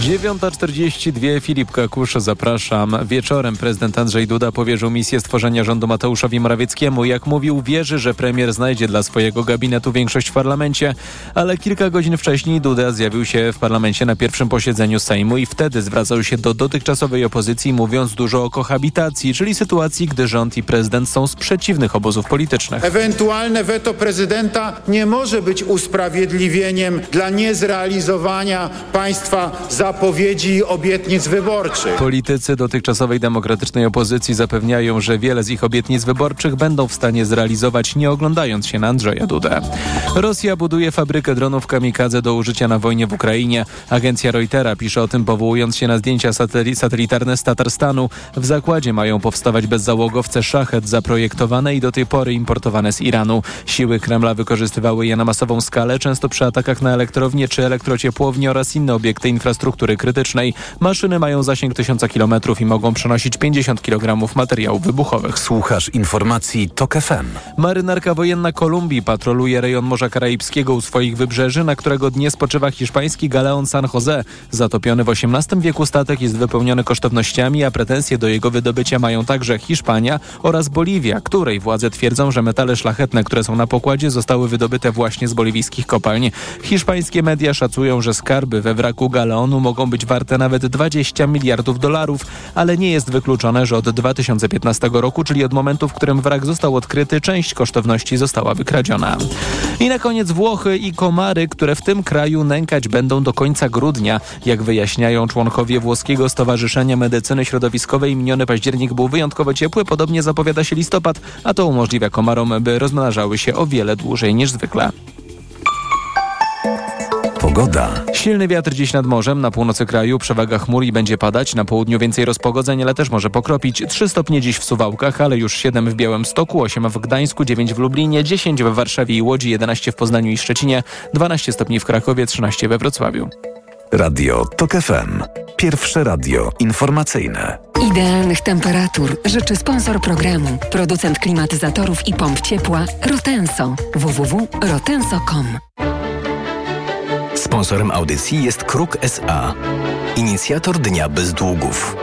9.42 Filip Kakusz, zapraszam. Wieczorem prezydent Andrzej Duda powierzył misję stworzenia rządu Mateuszowi Morawieckiemu. Jak mówił, wierzy, że premier znajdzie dla swojego gabinetu większość w parlamencie, ale kilka godzin wcześniej Duda zjawił się w parlamencie na pierwszym posiedzeniu Sejmu i wtedy zwracał się do dotychczasowej opozycji, mówiąc dużo o kohabitacji, czyli sytuacji, gdy rząd i prezydent są z przeciwnych obozów politycznych. Ewentualne weto prezydenta nie może być usprawiedliwieniem dla niezrealizowania państwa zapowiedzi i obietnic wyborczych. Politycy dotychczasowej demokratycznej opozycji zapewniają, że wiele z ich obietnic wyborczych będą w stanie zrealizować, nie oglądając się na Andrzeja Dudę. Rosja buduje fabrykę dronów kamikadze do użycia na wojnie w Ukrainie. Agencja Reutera pisze o tym powołując się na zdjęcia sateli- satelitarne z Tatarstanu. W zakładzie mają powstawać bezzałogowce szachet zaprojektowane i do tej pory importowane z Iranu. Siły Kremla wykorzystywały je na masową skalę, często przy atakach na elektrownie czy elektrociepłownie oraz inne obiekty infrastruktury krytycznej. Maszyny mają zasięg 1000 km i mogą przenosić 50 kg materiałów wybuchowych. Słuchasz informacji TOK FM. Marynarka wojenna Kolumbii patroluje rejon Morza Karaibskiego u swoich wybrzeży, na którego dnie spoczywa hiszpański galeon San Jose. Zatopiony w XVIII wieku statek jest wypełniony kosztownościami, a pretensje do jego wydobycia mają także Hiszpania oraz Boliwia, której władze twierdzą, że metale szlachetne, które są na pokładzie, zostały wydobyte właśnie z boliwijskich kopalń. Hiszpańskie media szacują, że skarby we wraku galeonu mogą być warte nawet 20 miliardów dolarów, ale nie jest wykluczone, że od 2015 roku, czyli od momentu, w którym wrak został odkryty, część kosztowności została wykradziona. I na koniec Włochy i komary, które w tym kraju nękać będą do końca grudnia. Jak wyjaśniają członkowie Włoskiego Stowarzyszenia Medycyny Środowiskowej, miniony październik był wyjątkowo ciepły, podobnie zapowiada się listopad, a to umożliwia komarom, by rozmnażały się o wiele dłużej niż zwykle. Pogoda. Silny wiatr dziś nad morzem, na północy kraju przewaga chmur i będzie padać. Na południu więcej rozpogodzeń, ale też może pokropić. 3 stopnie dziś w Suwałkach, ale już 7 w Białymstoku, 8 w Gdańsku, 9 w Lublinie, 10 w Warszawie i Łodzi, 11 w Poznaniu i Szczecinie, 12 stopni w Krakowie, 13 we Wrocławiu. Radio TOK FM. Pierwsze radio informacyjne. Idealnych temperatur życzy sponsor programu, producent klimatyzatorów i pomp ciepła Rotenso. www.rotenso.com Sponsorem audycji jest Kruk SA, inicjator Dnia Bez Długów.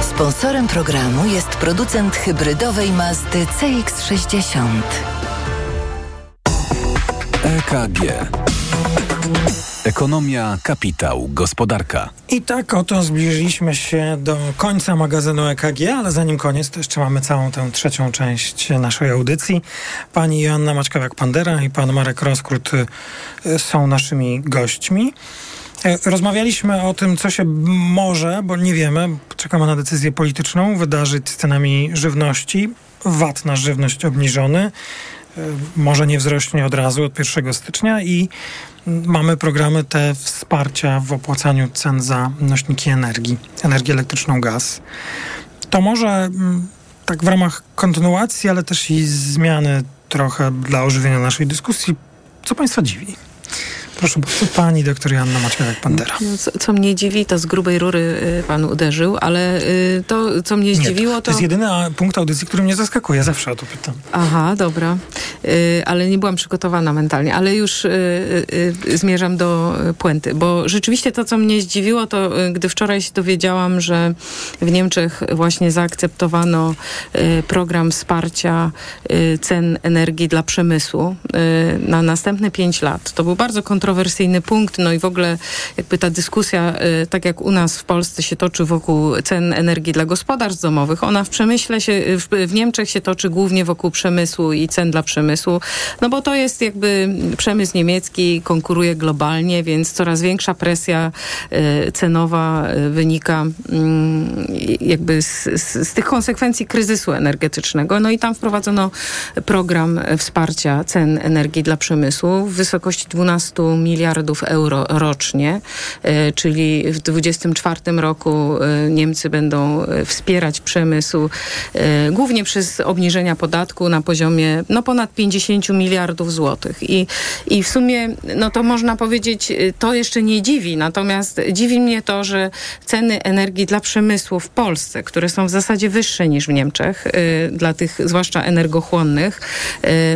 Sponsorem programu jest producent hybrydowej Mazdy CX-60. EKG. Ekonomia, kapitał, gospodarka. I tak oto zbliżyliśmy się do końca magazynu EKG, ale zanim koniec, to jeszcze mamy całą tę trzecią część naszej audycji. Pani Joanna Maćkowiak-Pandera i pan Marek Roskrót y, są naszymi gośćmi. Y, Rozmawialiśmy o tym, co się może, bo nie wiemy, czekamy na decyzję polityczną, wydarzyć z cenami żywności. VAT na żywność obniżony. Y, Może nie wzrośnie od razu, od 1 stycznia i mamy programy te wsparcia w opłacaniu cen za nośniki energii, energię elektryczną, gaz. To może mm, tak w ramach kontynuacji, ale też i zmiany trochę dla ożywienia naszej dyskusji. Co Państwa dziwi? Proszę bardzo, pani doktor Joanna Maćkowiak-Pandera. No, co, co mnie dziwi, to z grubej rury y, pan uderzył, ale y, to, co mnie zdziwiło, to... To jest jedyny punkt audycji, który mnie zaskakuje. Zawsze o to pytam. Aha, dobra. Y, ale nie byłam przygotowana mentalnie, ale już zmierzam do puenty, bo rzeczywiście to, co mnie zdziwiło, to gdy wczoraj się dowiedziałam, że w Niemczech właśnie zaakceptowano program wsparcia cen energii dla przemysłu na następne pięć lat. To był bardzo kontrowersyjny punkt, no i w ogóle jakby ta dyskusja, y, tak jak u nas w Polsce się toczy wokół cen energii dla gospodarstw domowych, ona w przemyśle się, w, w Niemczech się toczy głównie wokół przemysłu i cen dla przemysłu, no bo to jest jakby przemysł niemiecki konkuruje globalnie, więc coraz większa presja y, cenowa wynika mm, jakby z, z, z tych konsekwencji kryzysu energetycznego. No i tam wprowadzono program wsparcia cen energii dla przemysłu w wysokości 12 miliardów euro rocznie, e, czyli w 2024 roku e, Niemcy będą e, wspierać przemysł głównie przez obniżenia podatku na poziomie no, ponad 50 miliardów złotych. I, I w sumie, no to można powiedzieć, to jeszcze nie dziwi, natomiast dziwi mnie to, że ceny energii dla przemysłu w Polsce, które są w zasadzie wyższe niż w Niemczech, dla tych zwłaszcza energochłonnych,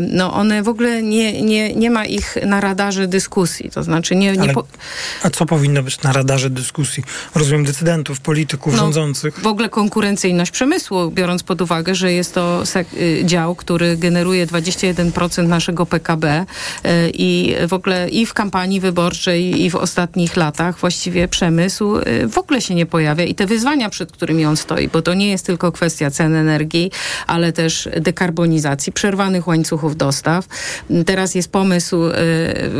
no one w ogóle nie, nie, nie ma ich na radarze dyskusji dyskusji. To znaczy nie... nie Ale, po... A co powinno być na radarze dyskusji? Rozumiem decydentów, polityków, No, rządzących. W ogóle konkurencyjność przemysłu, biorąc pod uwagę, że jest to y, dział, który generuje 21% naszego PKB y, i w ogóle i w kampanii wyborczej i w ostatnich latach właściwie przemysł y, w ogóle się nie pojawia i te wyzwania, przed którymi on stoi, bo to nie jest tylko kwestia cen energii, ale też dekarbonizacji, przerwanych łańcuchów dostaw. Teraz jest pomysł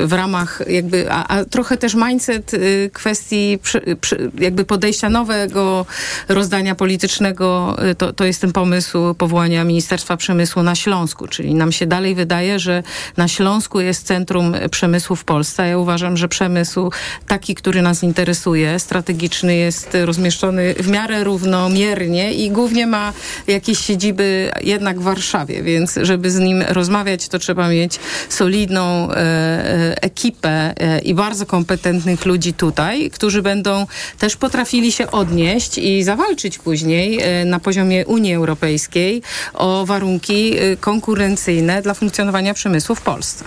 w ramach jakby, a, a trochę też mindset y, kwestii przy, przy, jakby podejścia nowego rozdania politycznego, y, to, to jest ten pomysł powołania Ministerstwa Przemysłu na Śląsku, czyli nam się dalej wydaje, że na Śląsku jest centrum przemysłu w Polsce. Ja uważam, że przemysł taki, który nas interesuje, strategiczny jest rozmieszczony w miarę równomiernie i głównie ma jakieś siedziby jednak w Warszawie, więc żeby z nim rozmawiać, to trzeba mieć solidną e, e, ekipę e, i bardzo kompetentnych ludzi tutaj, którzy będą też potrafili się odnieść i zawalczyć później e, na poziomie Unii Europejskiej o warunki e, konkurencyjne dla funkcjonowania przemysłu w Polsce.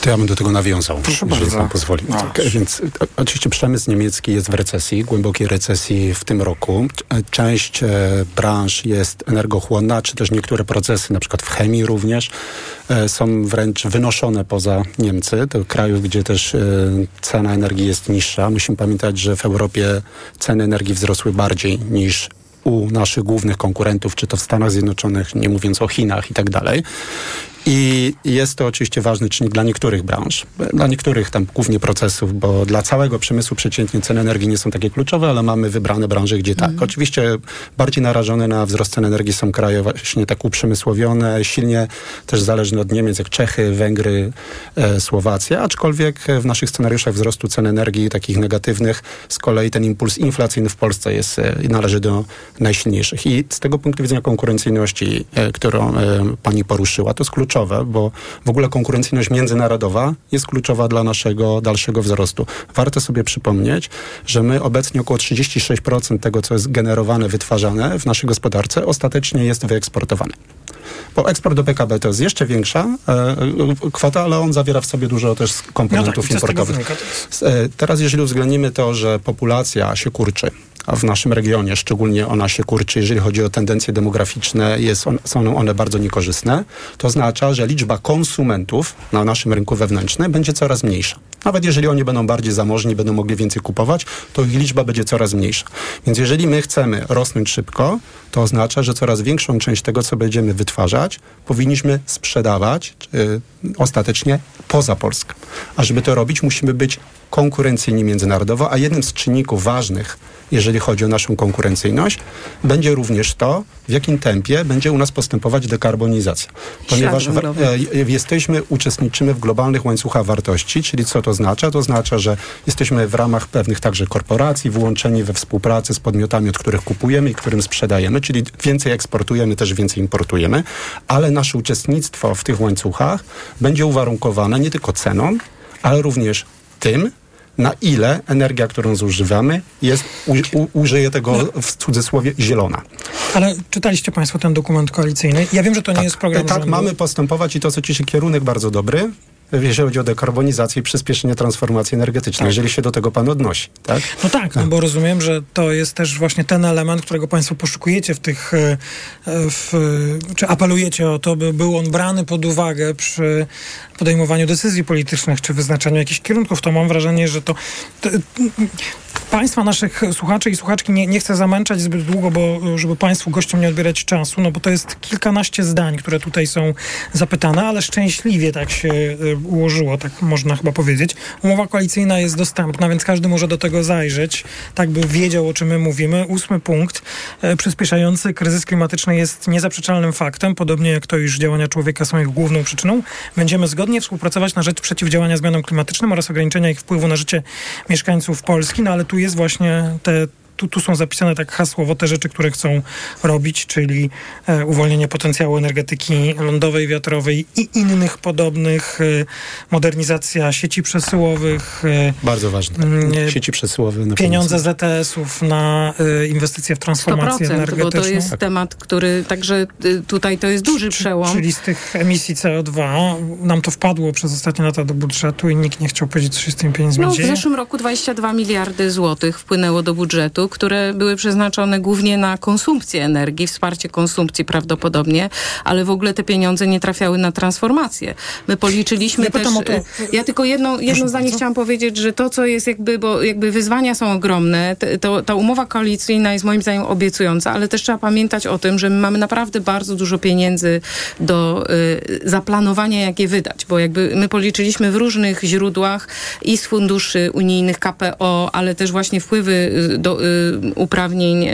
To ja bym do tego nawiązał, Proszę jeżeli bardzo. pan pozwoli. No. Tak, więc o- oczywiście przemysł niemiecki jest w recesji, głębokiej recesji w tym roku. E, Część e, branż jest energochłonna, czy też niektóre procesy, na przykład w chemii również, e, są wręcz wynoszone poza Niemcy, do krajów, gdzie też e, cena energii jest niższa. Musimy pamiętać, że w Europie ceny energii wzrosły bardziej niż u naszych głównych konkurentów, czy to w Stanach Zjednoczonych, nie mówiąc o Chinach i tak dalej. I jest to oczywiście ważny czynnik dla niektórych branż, dla niektórych tam głównie procesów, bo dla całego przemysłu przeciętnie ceny energii nie są takie kluczowe, ale mamy wybrane branże, gdzie tak. Oczywiście bardziej narażone na wzrost cen energii są kraje właśnie tak uprzemysłowione, silnie też zależne od Niemiec, jak Czechy, Węgry, e, Słowacja, aczkolwiek w naszych scenariuszach wzrostu cen energii takich negatywnych z kolei ten impuls inflacyjny w Polsce jest, e, należy do najsilniejszych. I z tego punktu widzenia konkurencyjności, e, którą e, pani poruszyła, to jest kluczowe, bo w ogóle konkurencyjność międzynarodowa jest kluczowa dla naszego dalszego wzrostu. Warto sobie przypomnieć, że my obecnie około 36% tego, co jest generowane, wytwarzane w naszej gospodarce, ostatecznie jest wyeksportowane. Bo eksport do PKB to jest jeszcze większa e, e, kwota, ale on zawiera w sobie dużo też komponentów No tak, importowych. e, Teraz, jeżeli uwzględnimy to, że populacja się kurczy, w naszym regionie szczególnie ona się kurczy, jeżeli chodzi o tendencje demograficzne, jest on, są one bardzo niekorzystne, to oznacza, że liczba konsumentów na naszym rynku wewnętrznym będzie coraz mniejsza. Nawet jeżeli oni będą bardziej zamożni, będą mogli więcej kupować, to ich liczba będzie coraz mniejsza. Więc jeżeli my chcemy rosnąć szybko, to oznacza, że coraz większą część tego, co będziemy wytwarzać, powinniśmy sprzedawać y, ostatecznie poza Polskę. A żeby to robić, musimy być konkurencyjni międzynarodowo, a jednym z czynników ważnych, jeżeli chodzi o naszą konkurencyjność, będzie również to, w jakim tempie będzie u nas postępować dekarbonizacja. Ponieważ w, e, jesteśmy, uczestniczymy w globalnych łańcuchach wartości, czyli co to oznacza? To oznacza, że jesteśmy w ramach pewnych także korporacji włączeni we współpracę z podmiotami, od których kupujemy i którym sprzedajemy, czyli więcej eksportujemy, też więcej importujemy, ale nasze uczestnictwo w tych łańcuchach będzie uwarunkowane nie tylko ceną, ale również tym, na ile energia, którą zużywamy, jest, u, u, użyję tego w cudzysłowie, zielona. Ale czytaliście Państwo ten dokument koalicyjny? Ja wiem, że to nie jest program tak, rządu. mamy postępować i to, co cieszy kierunek bardzo dobry, jeżeli chodzi o dekarbonizację i przyspieszenie transformacji energetycznej, jeżeli się do tego pan odnosi. Tak? No tak, no bo rozumiem, że to jest też właśnie ten element, którego Państwo poszukujecie w tych, e, w, czy apelujecie o to, by był on brany pod uwagę przy podejmowaniu decyzji politycznych, czy wyznaczaniu jakichś kierunków. To mam wrażenie, że to... to Państwa, naszych słuchaczy i słuchaczki nie, nie chcę zamęczać zbyt długo, bo żeby Państwu gościom nie odbierać czasu, no bo to jest kilkanaście zdań, które tutaj są zapytane, ale szczęśliwie tak się e, ułożyło, tak można chyba powiedzieć. Umowa koalicyjna jest dostępna, więc każdy może do tego zajrzeć, tak by wiedział, o czym my mówimy. Ósmy punkt. E, Przyspieszający kryzys klimatyczny jest niezaprzeczalnym faktem, podobnie jak to, iż działania człowieka są ich główną przyczyną. Będziemy zgodnie współpracować na rzecz przeciwdziałania zmianom klimatycznym oraz ograniczenia ich wpływu na życie mieszkańców Polski, no ale tu jest właśnie te tu, tu są zapisane tak hasłowo te rzeczy, które chcą robić, czyli e, uwolnienie potencjału energetyki lądowej, wiatrowej i innych podobnych, e, modernizacja sieci przesyłowych. E, Bardzo ważne. Sieci przesyłowe. Na Pieniądze z ETS-ów na e, inwestycje w transformację 100%, energetyczną. bo to jest Tak. temat, który także tutaj to jest duży przełom. Czyli z tych emisji CO2 nam to wpadło przez ostatnie lata do budżetu i nikt nie chciał powiedzieć, co się z tymi pieniędzmi No, w dzieje. zeszłym roku 22 miliardy złotych wpłynęło do budżetu, które były przeznaczone głównie na konsumpcję energii, wsparcie konsumpcji prawdopodobnie, ale w ogóle te pieniądze nie trafiały na transformację. My policzyliśmy Ja też... to- Ja tylko jedno, jedno zdanie chciałam powiedzieć, że to, co jest jakby, bo jakby wyzwania są ogromne, to, ta umowa koalicyjna jest moim zdaniem obiecująca, ale też trzeba pamiętać o tym, że my mamy naprawdę bardzo dużo pieniędzy do y, zaplanowania, jak je wydać, bo jakby my policzyliśmy w różnych źródłach i z funduszy unijnych KPO, ale też właśnie wpływy y, do y, uprawnień y,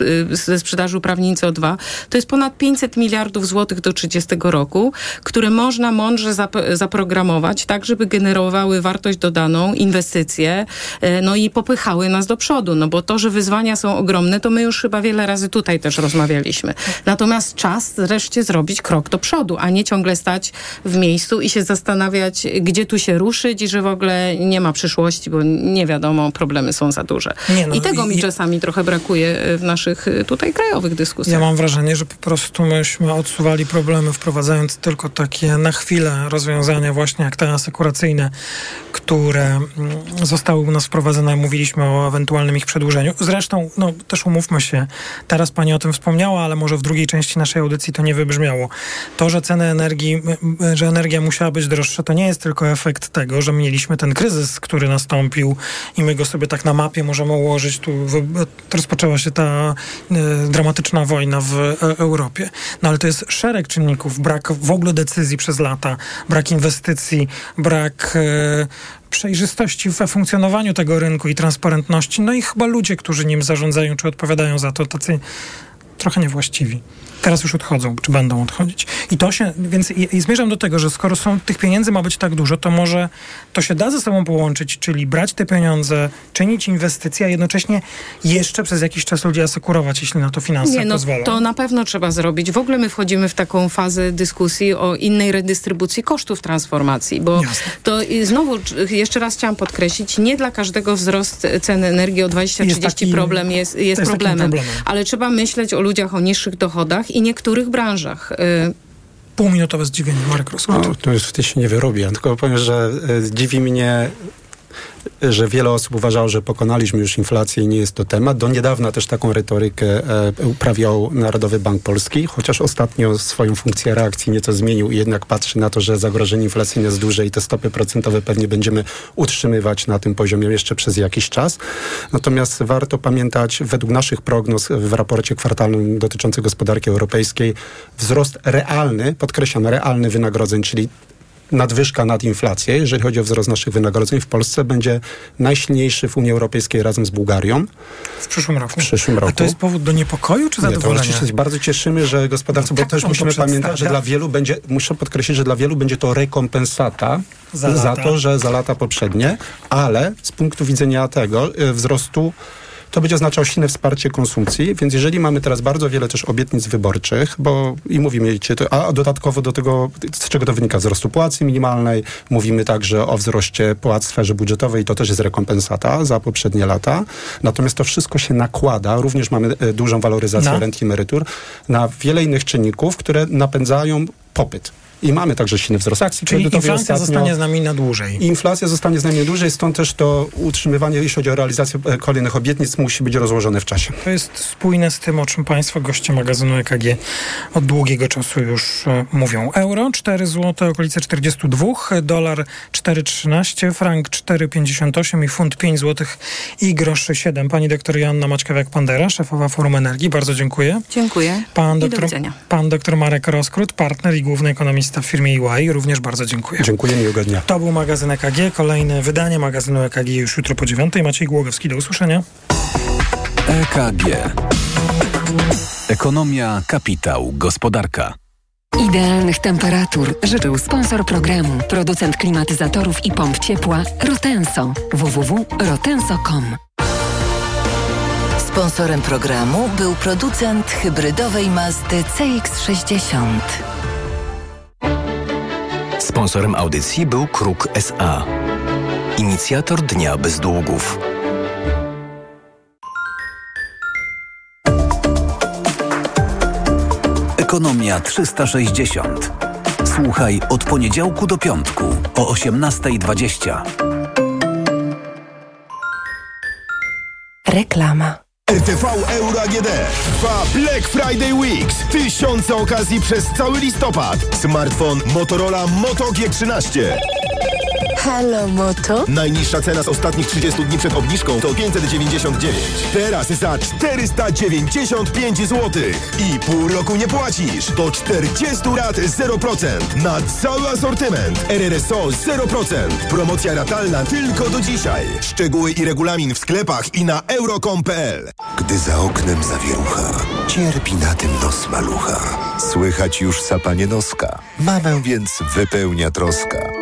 y, ze sprzedaży uprawnień CO2, to jest ponad 500 miliardów złotych do 30 roku, które można mądrze zap- zaprogramować tak, żeby generowały wartość dodaną, inwestycje, y, no i popychały nas do przodu, no bo to, że wyzwania są ogromne, to my już chyba wiele razy tutaj też rozmawialiśmy. Natomiast czas wreszcie zrobić krok do przodu, a nie ciągle stać w miejscu i się zastanawiać, gdzie tu się ruszyć i że w ogóle nie ma przyszłości, bo nie wiadomo, problemy są za duże. Nie, no I tego mi czasami trochę brakuje e, w naszych e, tutaj krajowych dyskusjach. Ja mam wrażenie, że po prostu myśmy odsuwali problemy, wprowadzając tylko takie na chwilę rozwiązania, właśnie jak te asekuracyjne, które mm, zostały u nas wprowadzone. Mówiliśmy o ewentualnym ich przedłużeniu. Zresztą, no też umówmy się, teraz pani o tym wspomniała, ale może w drugiej części naszej audycji to nie wybrzmiało. To, że ceny energii, że energia musiała być droższa, to nie jest tylko efekt tego, że mieliśmy ten kryzys, który nastąpił i my go sobie tak na mapie możemy ułożyć. Tu rozpoczęła się ta e, dramatyczna wojna w e, Europie. No ale to jest szereg czynników. Brak w ogóle decyzji przez lata, brak inwestycji, brak e, przejrzystości we funkcjonowaniu tego rynku i transparentności. No i chyba ludzie, którzy nim zarządzają, czy odpowiadają za to, tacy trochę niewłaściwi. Teraz już odchodzą, czy będą odchodzić. I to się, więc i, i zmierzam do tego, że skoro są tych pieniędzy ma być tak dużo, to może to się da ze sobą połączyć, czyli brać te pieniądze, czynić inwestycje, a jednocześnie jeszcze przez jakiś czas ludzi asekurować, jeśli na to finanse Nie, no pozwolą. to na pewno trzeba zrobić. W ogóle my wchodzimy w taką fazę dyskusji o innej redystrybucji kosztów transformacji, bo to i znowu cz- jeszcze raz chciałam podkreślić, nie dla każdego wzrost ceny energii o 20-30 Jest taki- problem jest, jest, jest problemem. problemem. Ale trzeba myśleć o ludziach o niższych dochodach i niektórych branżach. Y, Półminutowe zdziwienie, Marek Roskut. No, to już w tej się nie wyrobię, tylko powiem, że e, dziwi mnie, że wiele osób uważało, że pokonaliśmy już inflację i nie jest to temat. Do niedawna też taką retorykę e, uprawiał Narodowy Bank Polski, chociaż ostatnio swoją funkcję reakcji nieco zmienił i jednak patrzy na to, że zagrożenie inflacyjne jest duże i te stopy procentowe pewnie będziemy utrzymywać na tym poziomie jeszcze przez jakiś czas. Natomiast warto pamiętać, według naszych prognoz w raporcie kwartalnym dotyczącym gospodarki europejskiej, wzrost realny, podkreślam, realny wynagrodzeń, czyli nadwyżka nad inflację, jeżeli chodzi o wzrost naszych wynagrodzeń w Polsce, będzie najsilniejszy w Unii Europejskiej razem z Bułgarią. W przyszłym roku. W przyszłym roku. A to jest powód do niepokoju czy Nie, to zadowolenia? się bardzo cieszymy, że gospodarcy, bo tak też to musimy pamiętać, że dla wielu będzie, muszę podkreślić, że dla wielu będzie to rekompensata Za za, to, że za lata poprzednie, ale z punktu widzenia tego y, wzrostu to będzie oznaczało silne wsparcie konsumpcji, więc jeżeli mamy teraz bardzo wiele też obietnic wyborczych, bo i mówimy, a dodatkowo do tego, z czego to wynika, wzrostu płacy minimalnej, mówimy także o wzroście płac w sferze budżetowej, to też jest rekompensata za poprzednie lata. Natomiast to wszystko się nakłada, również mamy e, dużą waloryzację Na? rent i emerytur, na wiele innych czynników, które napędzają popyt. I mamy także silny wzrost akcji Czyli kredytowej inflacja ostatnio. zostanie z nami na dłużej. Inflacja zostanie z nami dłużej, stąd też to utrzymywanie, jeśli chodzi o realizację e, kolejnych obietnic, musi być rozłożone w czasie. To jest spójne z tym, o czym Państwo, goście magazynu EKG od długiego czasu już e, mówią. Euro 4 zł, okolice 42, dolar 4,13, frank 4,58 i funt 5 zł i groszy 7. Pani doktor Joanna Maćkowiak-Pandera, szefowa Forum Energii, bardzo dziękuję. Dziękuję. Pan I do doktor, widzenia. pan doktor Marek Roskrót, partner i główny ekonomista w firmie EY, również bardzo dziękuję. Dziękuję, miłego dnia. To był magazyn EKG, kolejne wydanie magazynu EKG już jutro po dziewiątej. Maciej Głogowski, do usłyszenia. EKG. Ekonomia, kapitał, gospodarka. Idealnych temperatur życzył sponsor programu, producent klimatyzatorów i pomp ciepła Rotenso. www.rotenso.com Sponsorem programu był producent hybrydowej Mazdy CX-60. Sponsorem audycji był Kruk SA. Inicjator Dnia Bez Długów. Ekonomia 360. Słuchaj od poniedziałku do piątku o 18.20. Reklama. RTV Euro AGD trwa Black Friday Weeks. Tysiące okazji przez cały listopad. Smartfon Motorola Moto G13. Halo Moto. Najniższa cena z ostatnich 30 dni przed obniżką to 599. Teraz za 495 zł. I pół roku nie płacisz. Do 40 lat 0%. Na cały asortyment. RRSO 0%. Promocja ratalna tylko do dzisiaj. Szczegóły i regulamin w sklepach i na euro.com.pl Gdy za oknem zawierucha, cierpi na tym nos malucha. Słychać już sapanie noska. Mamę więc wypełnia troska.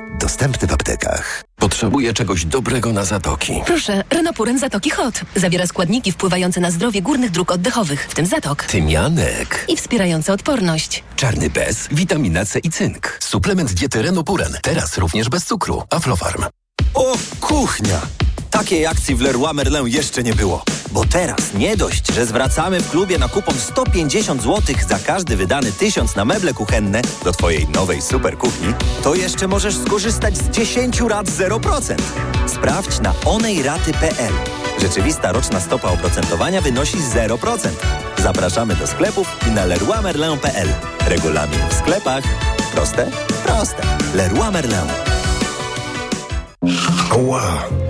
Dostępny w aptekach. Potrzebuję czegoś dobrego na zatoki. Proszę, Renopuren Zatoki Hot. Zawiera składniki wpływające na zdrowie górnych dróg oddechowych, w tym zatok. Tymianek. I wspierające odporność. Czarny bez, witamina C i cynk. Suplement diety Renopuren. Teraz również bez cukru. Aflofarm. O, kuchnia! Takiej akcji w Leroy Merlin jeszcze nie było. Bo teraz nie dość, że zwracamy w klubie na kupon 150 zł za każdy wydany tysiąc na meble kuchenne do Twojej nowej super kuchni, to jeszcze możesz skorzystać z 10 rat 0%. Sprawdź na onejraty.pl. Rzeczywista roczna stopa oprocentowania wynosi 0%. Zapraszamy do sklepów i na leroymerlin.pl. Regulamin w sklepach. Proste? Proste. Leroy Merlin.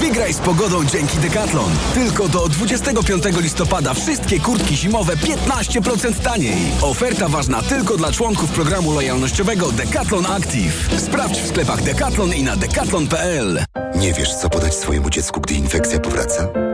Wygraj z pogodą dzięki Decathlon. Tylko do 25 listopada wszystkie kurtki zimowe 15% taniej. Oferta ważna tylko dla członków programu lojalnościowego Decathlon Active. Sprawdź w sklepach Decathlon i na decathlon.pl. Nie wiesz, co podać swojemu dziecku, gdy infekcja powraca?